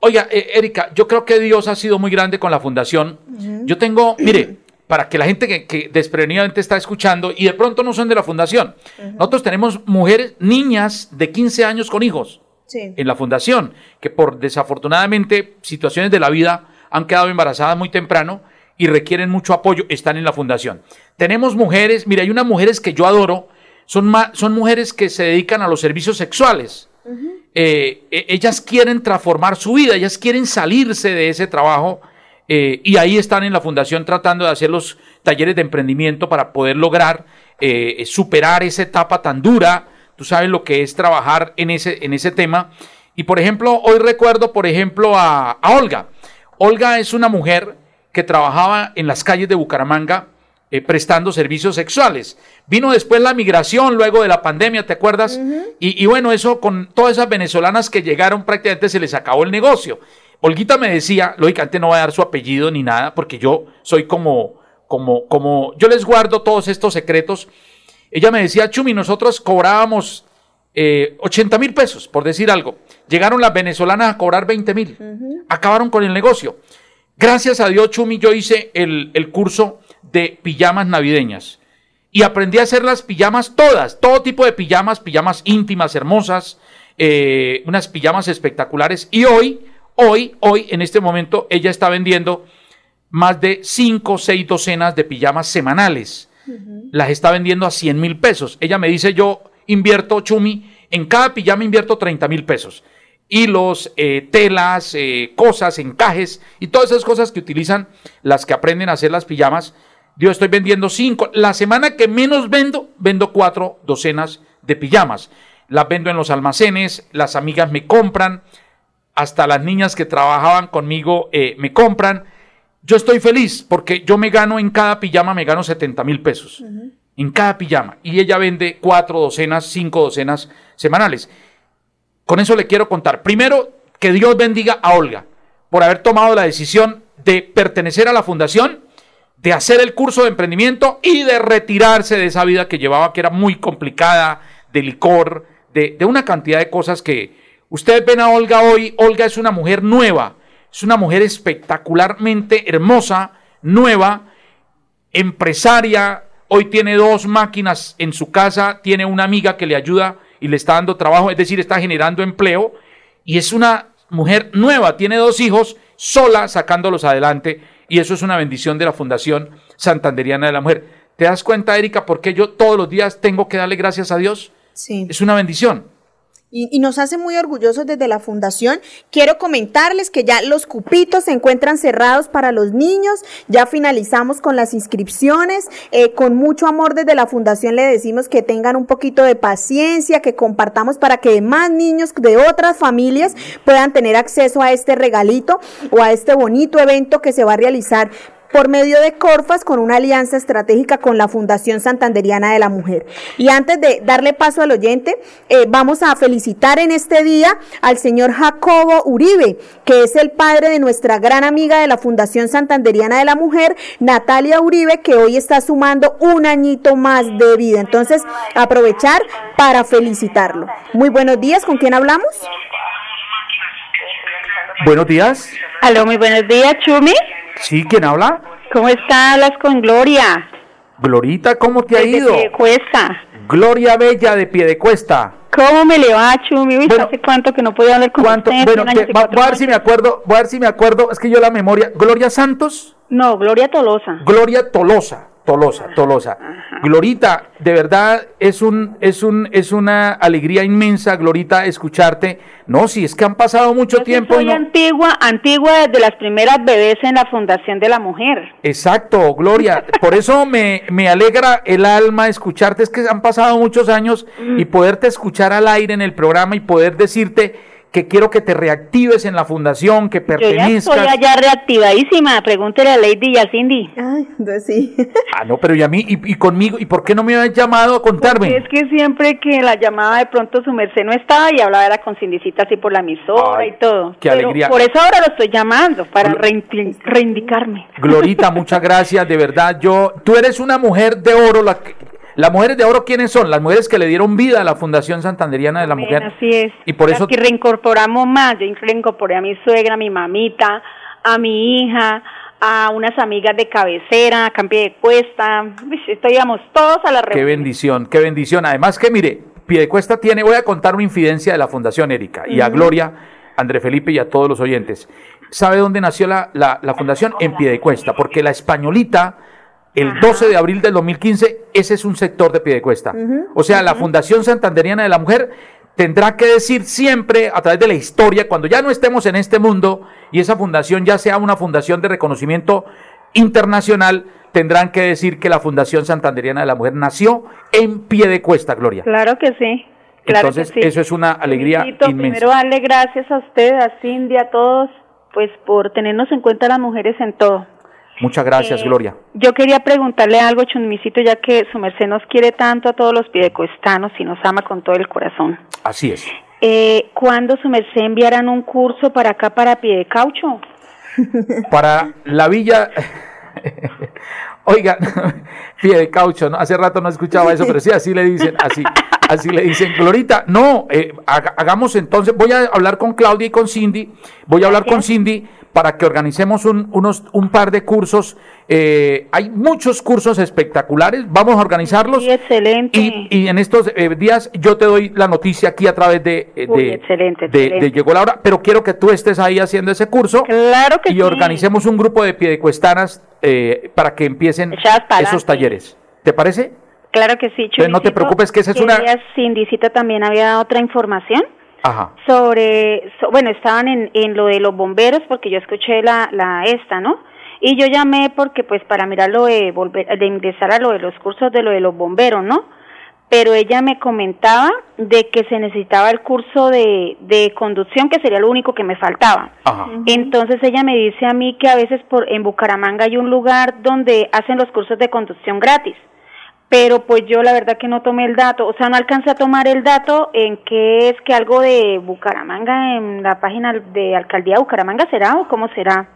Oiga, eh, Erika, yo creo que Dios ha sido muy grande con la fundación. Yo tengo, mire, para que la gente que, que desprevenidamente está escuchando y de pronto no son de la fundación, nosotros tenemos mujeres, niñas de 15 años con hijos Sí. en la fundación, que por desafortunadamente situaciones de la vida han quedado embarazadas muy temprano y requieren mucho apoyo, están en la fundación. Tenemos mujeres, mira, hay unas mujeres que yo adoro, son, son mujeres que se dedican a los servicios sexuales. Eh, e- ellas quieren transformar su vida, ellas quieren salirse de ese trabajo eh, y ahí están en la fundación tratando de hacer los talleres de emprendimiento para poder lograr eh, superar esa etapa tan dura. Tú sabes lo que es trabajar en ese, en ese tema. Y por ejemplo, hoy recuerdo, por ejemplo, a, a Olga. Olga es una mujer que trabajaba en las calles de Bucaramanga eh, prestando servicios sexuales. Vino después la migración, luego de la pandemia, ¿te acuerdas? y, y bueno, eso con todas esas venezolanas que llegaron prácticamente se les acabó el negocio. Olguita me decía, lógicamente no va a dar su apellido ni nada, porque yo soy como, como, como, yo les guardo todos estos secretos. Ella me decía, Chumi, nosotros cobrábamos eh, 80 mil pesos, por decir algo. Llegaron las venezolanas a cobrar 20 mil. Acabaron con el negocio. Gracias a Dios, Chumi, yo hice el, el curso de pijamas navideñas. Y aprendí a hacer las pijamas todas, todo tipo de pijamas, pijamas íntimas, hermosas, eh, unas pijamas espectaculares. Y hoy, hoy, hoy, en este momento, ella está vendiendo más de 5 o 6 docenas de pijamas semanales. Las está vendiendo a 100 mil pesos. Ella me dice, yo invierto, Chumi, en cada pijama invierto 30 mil pesos. Hilos, eh, telas, eh, cosas, encajes y todas esas cosas que utilizan las que aprenden a hacer las pijamas. Yo estoy vendiendo cinco. La semana que menos vendo, vendo cuatro docenas de pijamas. Las vendo en los almacenes, las amigas me compran, hasta las niñas que trabajaban conmigo eh, me compran. Yo estoy feliz porque yo me gano en cada pijama, me gano 70 mil pesos. En cada pijama. Y ella vende cuatro docenas, cinco docenas semanales. Con eso le quiero contar. Primero, que Dios bendiga a Olga por haber tomado la decisión de pertenecer a la fundación, de hacer el curso de emprendimiento y de retirarse de esa vida que llevaba, que era muy complicada, de licor, de, una cantidad de cosas que ustedes ven a Olga hoy. Olga es una mujer nueva, es una mujer espectacularmente hermosa, nueva, empresaria. Hoy tiene dos máquinas en su casa, tiene una amiga que le ayuda y le está dando trabajo, es decir, está generando empleo. Y es una mujer nueva, tiene dos hijos, sola sacándolos adelante. Y eso es una bendición de la Fundación Santanderiana de la Mujer. ¿Te das cuenta, Erika, por qué yo todos los días tengo que darle gracias a Dios? Sí. Es una bendición. Y, nos hace muy orgullosos desde la fundación. Quiero comentarles que ya los cupitos se encuentran cerrados para los niños. Ya finalizamos con las inscripciones. Eh, con mucho amor desde la fundación le decimos que tengan un poquito de paciencia, que compartamos para que más niños de otras familias puedan tener acceso a este regalito o a este bonito evento que se va a realizar por medio de Corfas con una alianza estratégica con la Fundación Santanderiana de la Mujer. Y antes de darle paso al oyente, eh, vamos a felicitar en este día al señor Jacobo Uribe, que es el padre de nuestra gran amiga de la Fundación Santanderiana de la Mujer, Natalia Uribe, que hoy está sumando un añito más de vida. Entonces, aprovechar para felicitarlo. Muy buenos días, ¿con quién hablamos? Buenos días. Aló, muy buenos días, Chumi. Sí, ¿quién habla? ¿Cómo está? Hablas con Gloria. Glorita, ¿cómo te ha ido? Piedecuesta. Gloria Bella de Piedecuesta. ¿Cómo me le va, Chumi? Uy, ¿Hace cuánto que no podía hablar con usted? Bueno, te- va- voy a ver si me acuerdo, voy a ver si me acuerdo, es que yo la memoria, Gloria Santos, No, Gloria Tolosa. Gloria Tolosa, Tolosa, Tolosa. Glorita, de verdad es un es un es una alegría inmensa, Glorita, escucharte. No, si es que han pasado mucho tiempo y Soy no- antigua, antigua desde las primeras bebés en la Fundación de la Mujer. Exacto, Gloria. Por eso me, me alegra el alma escucharte. Es que han pasado muchos años y poderte escuchar al aire en el programa y poder decirte que quiero que te reactives en la fundación, que Yo ya pertenezcas. estoy allá reactivadísima. Pregúntele a Lady y a Cindy. Ay, entonces sí. Ah, no, pero y a mí, y, y conmigo, ¿y por qué no me habías llamado a contarme? Es que siempre que la llamaba de pronto su merced no estaba y hablaba era con Cindicita así por la emisora Ay, y todo. qué Pero alegría. Por eso ahora lo estoy llamando, para reindi- reivindicarme. Glorita, muchas gracias, de verdad. Yo, tú eres una mujer de oro. La, que- las mujeres de oro, ¿quiénes son? Las mujeres que le dieron vida a la Fundación Santanderiana de la Mujer. Así es. Y por eso Las que reincorporamos más. Yo reincorporé a mi suegra, a mi mamita, a mi hija, a unas amigas de cabecera, a Campi de Cuesta. Esto íbamos todos a la Qué reunión. bendición, qué bendición. Además que mire, Piedecuesta tiene, voy a contar una infidencia de la Fundación Erika y a Ujú. Gloria, André Felipe y a todos los oyentes. ¿Sabe dónde nació la, la, la fundación? En Piedecuesta, porque la españolita, el 12 de abril del 2015, ese es un sector de Piedecuesta. O sea, la Fundación Santanderiana de la Mujer tendrá que decir siempre a través de la historia, cuando ya no estemos en este mundo y esa fundación ya sea una fundación de reconocimiento internacional, tendrán que decir que la Fundación Santanderiana de la Mujer nació en Piedecuesta, Gloria. Claro que sí. Claro Entonces, que sí. eso es una alegría Felicito inmensa. Primero darle gracias a usted, a Cindy, a todos, pues por tenernos en cuenta las mujeres en todo. Muchas gracias, Eh, Gloria. Yo quería preguntarle algo, Chumicito, ya que su merced nos quiere tanto a todos los piedecuestanos y nos ama con todo el corazón. Así es. Eh, ¿Cuándo su merced enviarán un curso para acá, para Piedecaucho? Para la villa. Oiga, pie de caucho, ¿no? Hace rato no escuchaba eso, pero sí, así le dicen, así, así le dicen. Glorita, no, eh, haga- hagamos entonces, voy a hablar con Claudia y con Cindy, voy a hablar con Cindy para que organicemos un, unos, un par de cursos. eh, hay muchos cursos espectaculares, vamos a organizarlos. Sí, excelente. Y, y en estos eh, días yo te doy la noticia aquí a través de, eh, Uy, de, excelente, de- excelente. de Llegó la hora, pero quiero que tú estés ahí haciendo ese curso. Claro que y sí. organicemos un grupo de piedecuestanas eh, para que empiecen esos talleres. ¿Te parece? Claro que sí, Entonces, no te preocupes, que esa es una- Cindicita también había otra información. Ajá. sobre, so- bueno, estaban en, en lo de los bomberos porque yo escuché la, la esta, ¿no? Y yo llamé porque pues para mirar lo de volver, de ingresar a lo de los cursos de lo de los bomberos, ¿no? Pero ella me comentaba de que se necesitaba el curso de, de conducción, que sería lo único que me faltaba. Ajá. Entonces ella me dice a mí que a veces por en Bucaramanga hay un lugar donde hacen los cursos de conducción gratis. Pero pues yo la verdad que no tomé el dato, o sea, no alcancé a tomar el dato en que es que algo de Bucaramanga en la página de Alcaldía de Bucaramanga será o cómo será.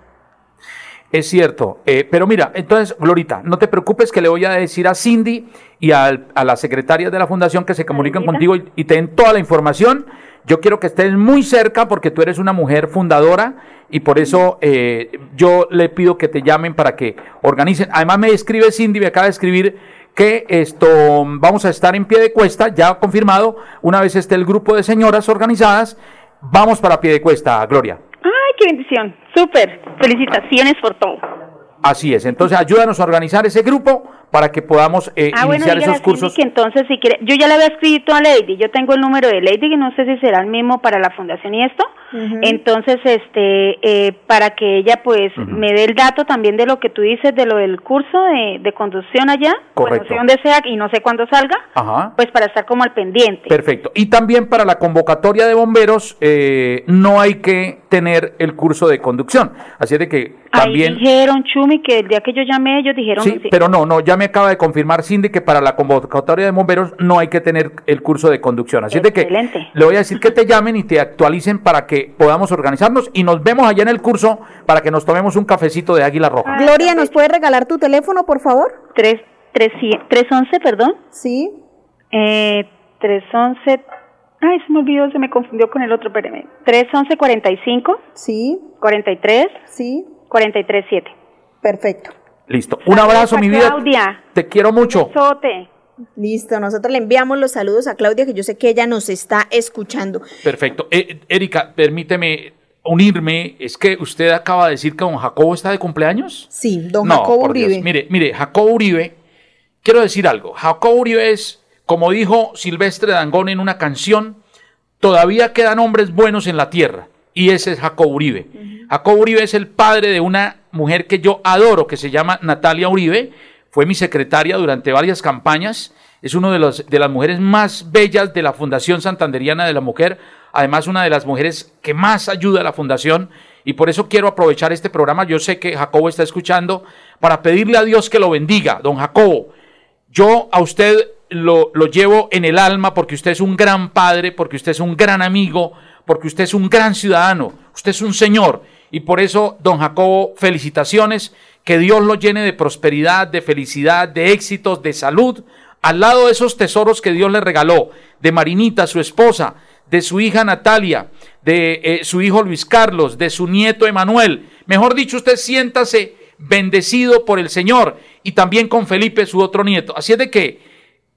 Es cierto. eh, pero mira, entonces, Glorita, no te preocupes que le voy a decir a Cindy y al- a las secretarias de la fundación que se comuniquen contigo y, y te den toda la información. Yo quiero que estés muy cerca porque tú eres una mujer fundadora y por eso eh, yo le pido que te llamen para que organicen. Además me escribe Cindy, me acaba de escribir que esto vamos a estar en pie de cuesta, ya confirmado, una vez esté el grupo de señoras organizadas, vamos para pie de cuesta, Gloria. Ay, qué bendición, súper, felicitaciones por todo. Así es, entonces ayúdanos a organizar ese grupo para que podamos eh, Ah, bueno, iniciar esos cursos. que entonces si quiere, yo ya le había escrito a Lady, yo tengo el número de Lady que no sé si será el mismo para la fundación y esto, entonces este eh, para que ella pues me dé el dato también de lo que tú dices de lo del curso de, de conducción allá, bueno, Correcto. no sé dónde sea y no sé cuándo salga, Ajá. pues para estar como al pendiente. Perfecto. Y también para la convocatoria de bomberos eh, no hay que tener el curso de conducción. Así es de que también... Ahí dijeron Chumi que el día que yo llamé ellos dijeron Sí, sí. pero no, no, ya me acaba de confirmar Cindy que para la convocatoria de bomberos no hay que tener el curso de conducción. Así es de que Excelente. le voy a decir que te llamen y te actualicen para que podamos organizarnos y nos vemos allá en el curso para que nos tomemos un cafecito de Águila Roja. Gloria, ¿nos puede regalar tu teléfono, por favor? Tres, tres, cien- tres once, perdón. Sí. Eh, tres once. Ay, se me olvidó, se me confundió con el otro, espérame. Tres once cuarenta y cinco. Sí. Cuarenta y tres. Sí. Cuarenta y tres siete. Perfecto. Listo. Un abrazo, mi vida. Claudia. Te quiero mucho. Sote. Listo, nosotros le enviamos los saludos a Claudia, que yo sé que ella nos está escuchando. Perfecto. Eh, Erika, permíteme unirme. Es que usted acaba de decir que don Jacobo está de cumpleaños. Sí, don No, Jacobo Dios. Uribe. Mire, mire, Jacobo Uribe, quiero decir algo. Jacobo Uribe es, como dijo Silvestre Dangón en una canción, todavía quedan hombres buenos en la tierra. Y ese es Jacobo Uribe. Jacobo Uribe es el padre de una mujer que yo adoro, que se llama Natalia Uribe. Fue mi secretaria durante varias campañas. Es una de, los- de las mujeres más bellas de la Fundación Santanderiana de la Mujer. Además, una de las mujeres que más ayuda a la Fundación. Y por eso quiero aprovechar este programa. Yo sé que Jacobo está escuchando para pedirle a Dios que lo bendiga. Don Jacobo, yo a usted lo, lo llevo en el alma porque usted es un gran padre, porque usted es un gran amigo, porque usted es un gran ciudadano, usted es un señor. Y por eso, don Jacobo, felicitaciones, que Dios lo llene de prosperidad, de felicidad, de éxitos, de salud, al lado de esos tesoros que Dios le regaló, de Marinita, su esposa, de su hija Natalia, de eh, su hijo Luis Carlos, de su nieto Emanuel. Mejor dicho, usted siéntase bendecido por el Señor y también con Felipe, su otro nieto. Así es de que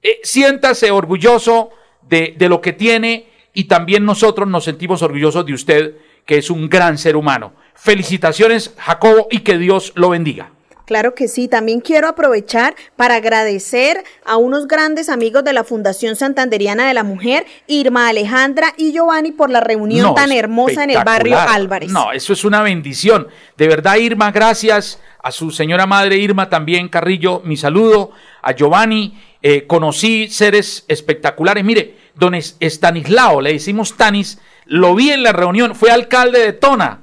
eh, siéntase orgulloso de, de lo que tiene y también nosotros nos sentimos orgullosos de usted, que es un gran ser humano. Felicitaciones, Jacobo, y que Dios lo bendiga. Claro que sí, también quiero aprovechar para agradecer a unos grandes amigos de la Fundación Santanderiana de la Mujer, Irma Alejandra y Giovanni, por la reunión No, tan hermosa en el barrio. Álvarez. No, eso es una bendición. De verdad, Irma, gracias. A su señora madre Irma también, Carrillo, mi saludo. A Giovanni, eh, conocí seres espectaculares. Mire, don Es- Estanislao, le decimos Tanis, lo vi en la reunión, fue alcalde de Tona.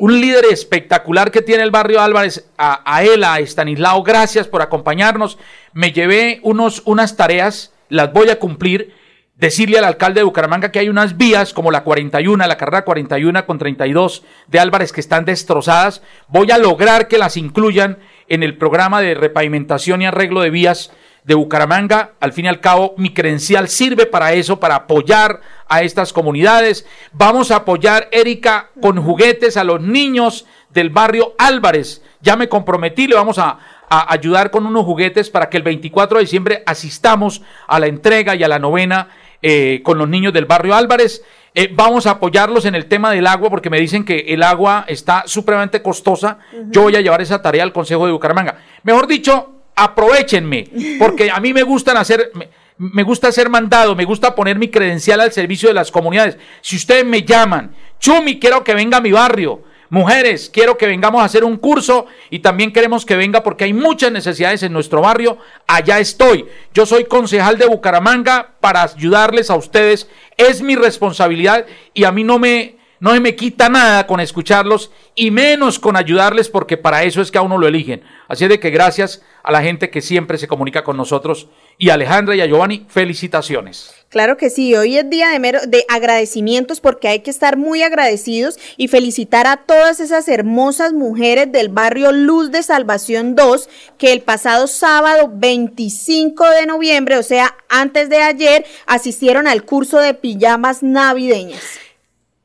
Un líder espectacular que tiene el barrio Álvarez, a, a él, a Estanislao, gracias por acompañarnos. Me llevé unos, unas tareas, las voy a cumplir decirle al alcalde de Bucaramanga que hay unas vías como la 41, la carrera 41 con 32 de Álvarez que están destrozadas. Voy a lograr que las incluyan en el programa de repavimentación y arreglo de vías de Bucaramanga. Al fin y al cabo, mi credencial sirve para eso, para apoyar a estas comunidades. Vamos a apoyar, Erika, con juguetes a los niños del barrio Álvarez. Ya me comprometí, le vamos a, a ayudar con unos juguetes para que el 24 de diciembre asistamos a la entrega y a la novena eh, con los niños del barrio Álvarez. Eh, vamos a apoyarlos en el tema del agua porque me dicen que el agua está supremamente costosa. Yo voy a llevar esa tarea al Consejo de Bucaramanga. Mejor dicho, aprovechenme, porque a mí me gustan hacer, me, gusta ser mandado, me gusta poner mi credencial al servicio de las comunidades. Si ustedes me llaman, Chumi, quiero que venga a mi barrio. Mujeres, quiero que vengamos a hacer un curso y también queremos que venga porque hay muchas necesidades en nuestro barrio. Allá estoy. Yo soy concejal de Bucaramanga para ayudarles a ustedes. Es mi responsabilidad y a mí no me, no me quita nada con escucharlos y menos con ayudarles porque para eso es que a uno lo eligen. Así de que gracias a la gente que siempre se comunica con nosotros y a Alejandra y a Giovanni, felicitaciones. Claro que sí, hoy es día de, mero- de agradecimientos porque hay que estar muy agradecidos y felicitar a todas esas hermosas mujeres del barrio Luz de Salvación 2 que el pasado sábado 25 de noviembre, o sea, antes de ayer, asistieron al curso de pijamas navideñas.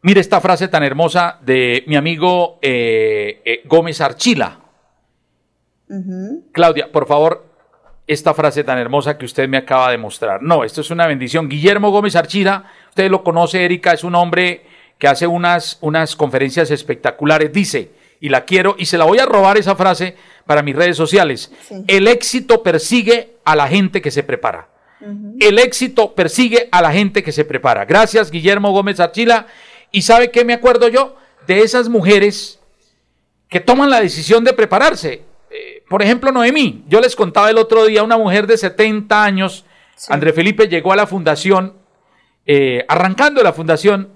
Mire esta frase tan hermosa de mi amigo eh, eh, Gómez Archila. Claudia, por favor, esta frase tan hermosa que usted me acaba de mostrar. No, esto es una bendición. Guillermo Gómez Archila, usted lo conoce, Erika, es un hombre que hace unas, unas conferencias espectaculares. Dice, y la quiero, y se la voy a robar esa frase para mis redes sociales. El éxito persigue a la gente que se prepara. El éxito persigue a la gente que se prepara. Gracias, Guillermo Gómez Archila. ¿Y sabe qué me acuerdo yo? De esas mujeres que toman la decisión de prepararse. Eh, por ejemplo, Noemí. Yo les contaba el otro día, una mujer de 70 años, André Felipe llegó a la fundación, eh, arrancando la fundación,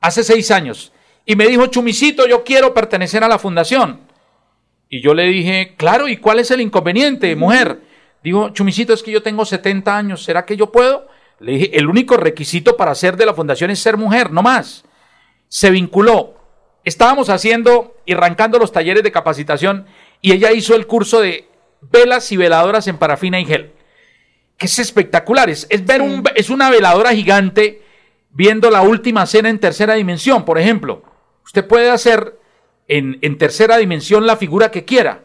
hace seis años. Y me dijo, Chumicito, yo quiero pertenecer a la fundación. Y yo le dije, claro, ¿y cuál es el inconveniente, mujer? Dijo, Chumicito, es que yo tengo 70 años, ¿será que yo puedo? Le dije, el único requisito para ser de la fundación es ser mujer, no más. Se vinculó. Estábamos haciendo y arrancando los talleres de capacitación y ella hizo el curso de velas y veladoras en parafina y gel. Que es espectacular, es, es ver un, es una veladora gigante viendo la última cena en tercera dimensión, por ejemplo. Usted puede hacer en, en tercera dimensión la figura que quiera.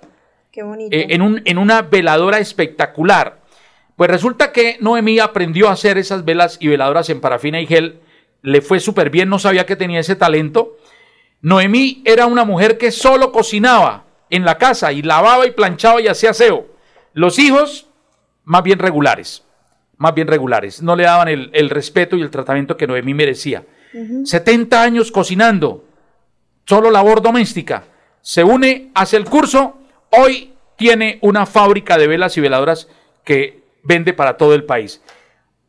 Qué bonito. eh, en, un, en una veladora espectacular. Pues resulta que Noemí aprendió a hacer esas velas y veladoras en parafina y gel. Le fue súper bien, no sabía que tenía ese talento. Noemí era una mujer que solo cocinaba en la casa y lavaba y planchaba y hacía aseo. Los hijos, más bien regulares, más bien regulares. No le daban el, el respeto y el tratamiento que Noemí merecía. 70 años cocinando, solo labor doméstica. Se une, hace el curso, hoy tiene una fábrica de velas y veladoras que vende para todo el país.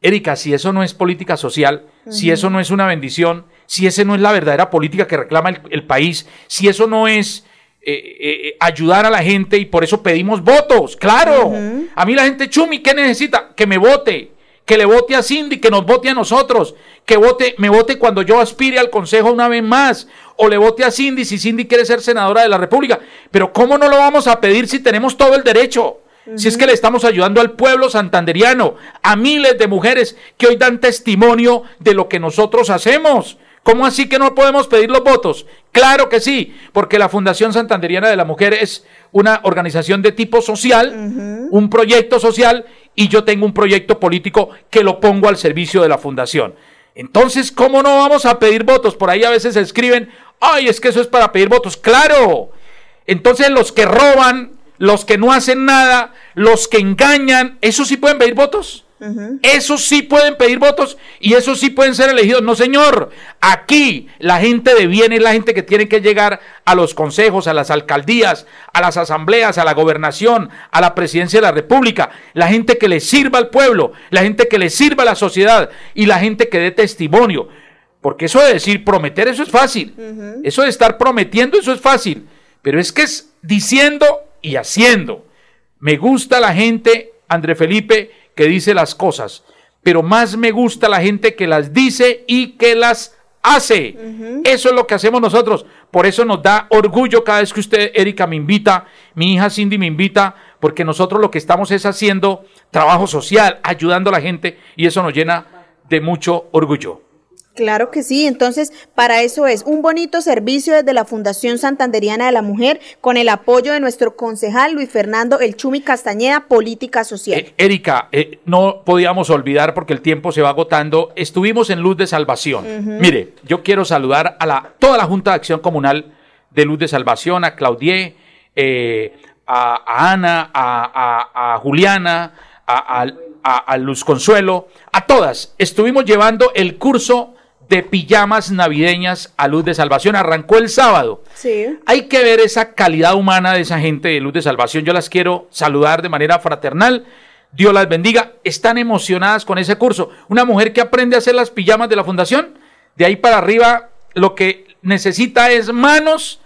Erika, si eso no es política social, si eso no es una bendición, si esa no es la verdadera política que reclama el, el país, si eso no es eh, eh, eh, ayudar a la gente y por eso pedimos votos, claro. A mí la gente chumi, ¿qué necesita? Que me vote, que le vote a Cindy, que nos vote a nosotros, que vote, me vote cuando yo aspire al consejo una vez más, o le vote a Cindy si Cindy quiere ser senadora de la República. Pero ¿cómo no lo vamos a pedir si tenemos todo el derecho? Si es que le estamos ayudando al pueblo santanderiano, a miles de mujeres que hoy dan testimonio de lo que nosotros hacemos. ¿Cómo así que no podemos pedir los votos? Claro que sí, porque la Fundación Santanderiana de la Mujer es una organización de tipo social, un proyecto social, y yo tengo un proyecto político que lo pongo al servicio de la Fundación. Entonces, ¿cómo no vamos a pedir votos? Por ahí a veces se escriben, ay, es que eso es para pedir votos. Claro. Entonces los que roban, los que no hacen nada, los que engañan, ¿esos sí pueden pedir votos? Esos sí pueden pedir votos y esos sí pueden ser elegidos. No, señor. Aquí la gente de bien es la gente que tiene que llegar a los consejos, a las alcaldías, a las asambleas, a la gobernación, a la presidencia de la República. La gente que le sirva al pueblo, la gente que le sirva a la sociedad y la gente que dé testimonio. Porque eso de decir prometer, eso es fácil. Eso de estar prometiendo, eso es fácil. Pero es que es diciendo y haciendo. Me gusta la gente, André Felipe, que dice las cosas. Pero más me gusta la gente que las dice y que las hace. Eso es lo que hacemos nosotros. Por eso nos da orgullo cada vez que usted, Erika, me invita, mi hija Cindy me invita, porque nosotros lo que estamos es haciendo trabajo social, ayudando a la gente y eso nos llena de mucho orgullo. Claro que sí, entonces para eso es un bonito servicio desde la Fundación Santanderiana de la Mujer con el apoyo de nuestro concejal Luis Fernando El Chumi Castañeda, Política Social. Erika, eh, no podíamos olvidar porque el tiempo se va agotando. Estuvimos en Luz de Salvación. Mire, yo quiero saludar a la, toda la Junta de Acción Comunal de Luz de Salvación, a Claudie, eh, a, a Ana, a, a- a Juliana, a- a Luz Consuelo, a todas. Estuvimos llevando el curso de pijamas navideñas a Luz de Salvación. Arrancó el sábado. Sí. Hay que ver esa calidad humana de esa gente de Luz de Salvación. Yo las quiero saludar de manera fraternal. Dios las bendiga. Están emocionadas con ese curso. Una mujer que aprende a hacer las pijamas de la fundación, de ahí para arriba lo que necesita es manos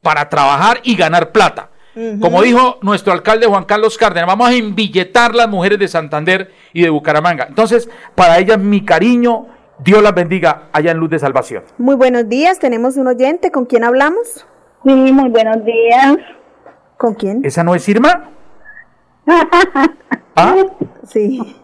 para trabajar y ganar plata. Como dijo nuestro alcalde Juan Carlos Cárdenas, vamos a embilletar las mujeres de Santander y de Bucaramanga. Entonces, para ellas mi cariño, Dios las bendiga allá en Luz de Salvación. Muy buenos días, tenemos un oyente, ¿con quién hablamos? Sí, muy buenos días. ¿Con quién? ¿Esa no es Irma? ¿Ah? Sí.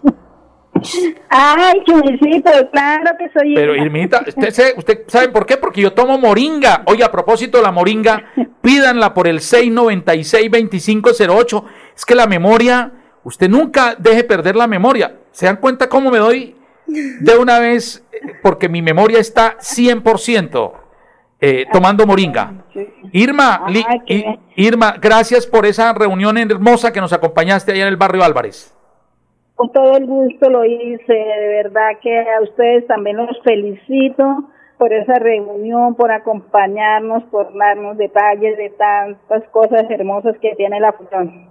Ay, chumisito, claro que soy Pero Irma. Irmita, ¿usted, se- ¿usted sabe por qué? Porque yo tomo moringa. Oye, a propósito de la moringa, pídanla por el 696-2508. Es que la memoria, usted nunca deje perder la memoria. ¿Se dan cuenta cómo me doy de una vez? Porque mi memoria está 100% eh, tomando moringa. Irma, li- I- Irma, gracias por esa reunión hermosa que nos acompañaste allá en el barrio Álvarez. Con todo el gusto lo hice, de verdad que a ustedes también los felicito por esa reunión, por acompañarnos, por darnos detalles de tantas cosas hermosas que tiene la función.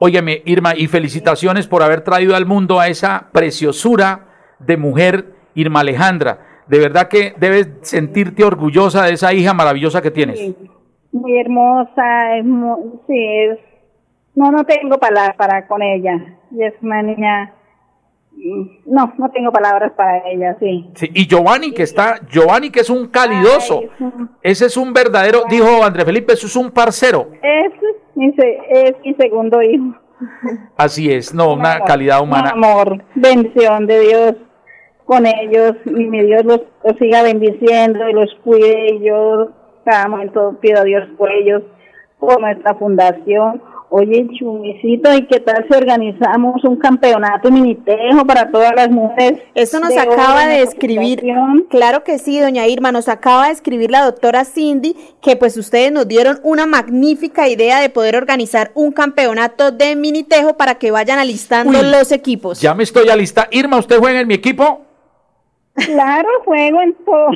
Óyeme, Irma, y felicitaciones por haber traído al mundo a esa preciosura de mujer, Irma Alejandra. De verdad que debes sentirte orgullosa de esa hija maravillosa que tienes. Muy hermosa, es mu- sí, es, no, no tengo palabras para con ella. Y es una niña, mm, no, no tengo palabras para ella, sí. Sí, y Giovanni, que está, Giovanni, que es un calidoso. Ese es un verdadero, dijo André Felipe, eso es un parcero. Es es mi segundo hijo. Así es, no, una amor, calidad humana. Un amor, bendición de Dios con ellos y mi Dios los, los siga bendiciendo y los cuide y yo cada momento pido a Dios por ellos, por nuestra fundación. Oye, Chumicito, ¿y qué tal si organizamos un campeonato minitejo para todas las mujeres? Eso nos de acaba de escribir, claro que sí, doña Irma, nos acaba de escribir la doctora Cindy que pues ustedes nos dieron una magnífica idea de poder organizar un campeonato de minitejo para que vayan alistando Uy. los equipos. Ya me estoy alista. Irma, ¿usted juega en mi equipo? Claro, juego en todo.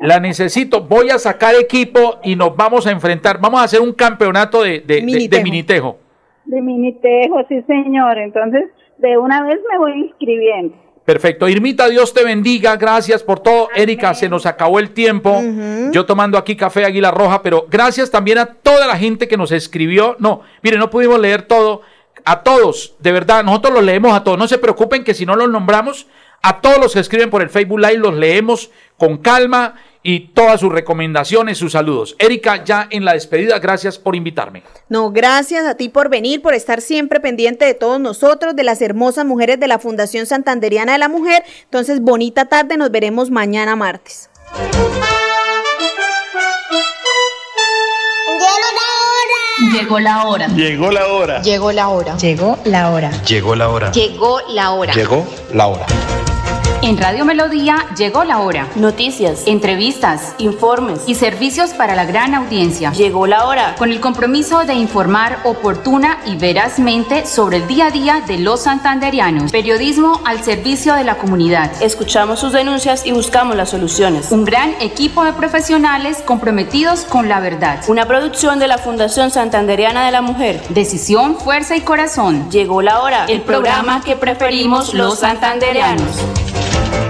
La necesito. Voy a sacar equipo y nos vamos a enfrentar. Vamos a hacer un campeonato de, de- de- de Minitejo. minitejo. De minitejo, sí señor. Entonces, de una vez me voy inscribiendo. Perfecto. Irmita, Dios te bendiga. Gracias por todo. Erika, se nos acabó el tiempo. Yo tomando aquí café Águila Roja, pero gracias también a toda la gente que nos escribió. No, mire, no pudimos leer todo. A todos, de verdad, nosotros los leemos a todos. No se preocupen que si no los nombramos, a todos los que escriben por el Facebook Live los leemos con calma y todas sus recomendaciones, sus saludos. Erika, ya en la despedida, gracias por invitarme. No, gracias a ti por venir, por estar siempre pendiente de todos nosotros, de las hermosas mujeres de la Fundación Santanderiana de la Mujer. Entonces, bonita tarde, nos veremos mañana martes. Llegó la hora. Llegó la hora. Llegó la hora. Llegó la hora. Llegó la hora. Llegó la hora. Llegó la hora. En Radio Melodía llegó la hora. Noticias, Entrevistas informes. y servicios para la gran audiencia. Llegó la hora. Con el compromiso de informar oportuna y verazmente sobre el día a día de los santanderianos. Periodismo al servicio de la comunidad. Escuchamos sus denuncias y buscamos las soluciones. Un gran equipo de profesionales comprometidos con la verdad. Una producción de la Fundación Santanderiana de la Mujer. Decisión, fuerza y corazón. Llegó la hora. El programa que preferimos los santanderianos.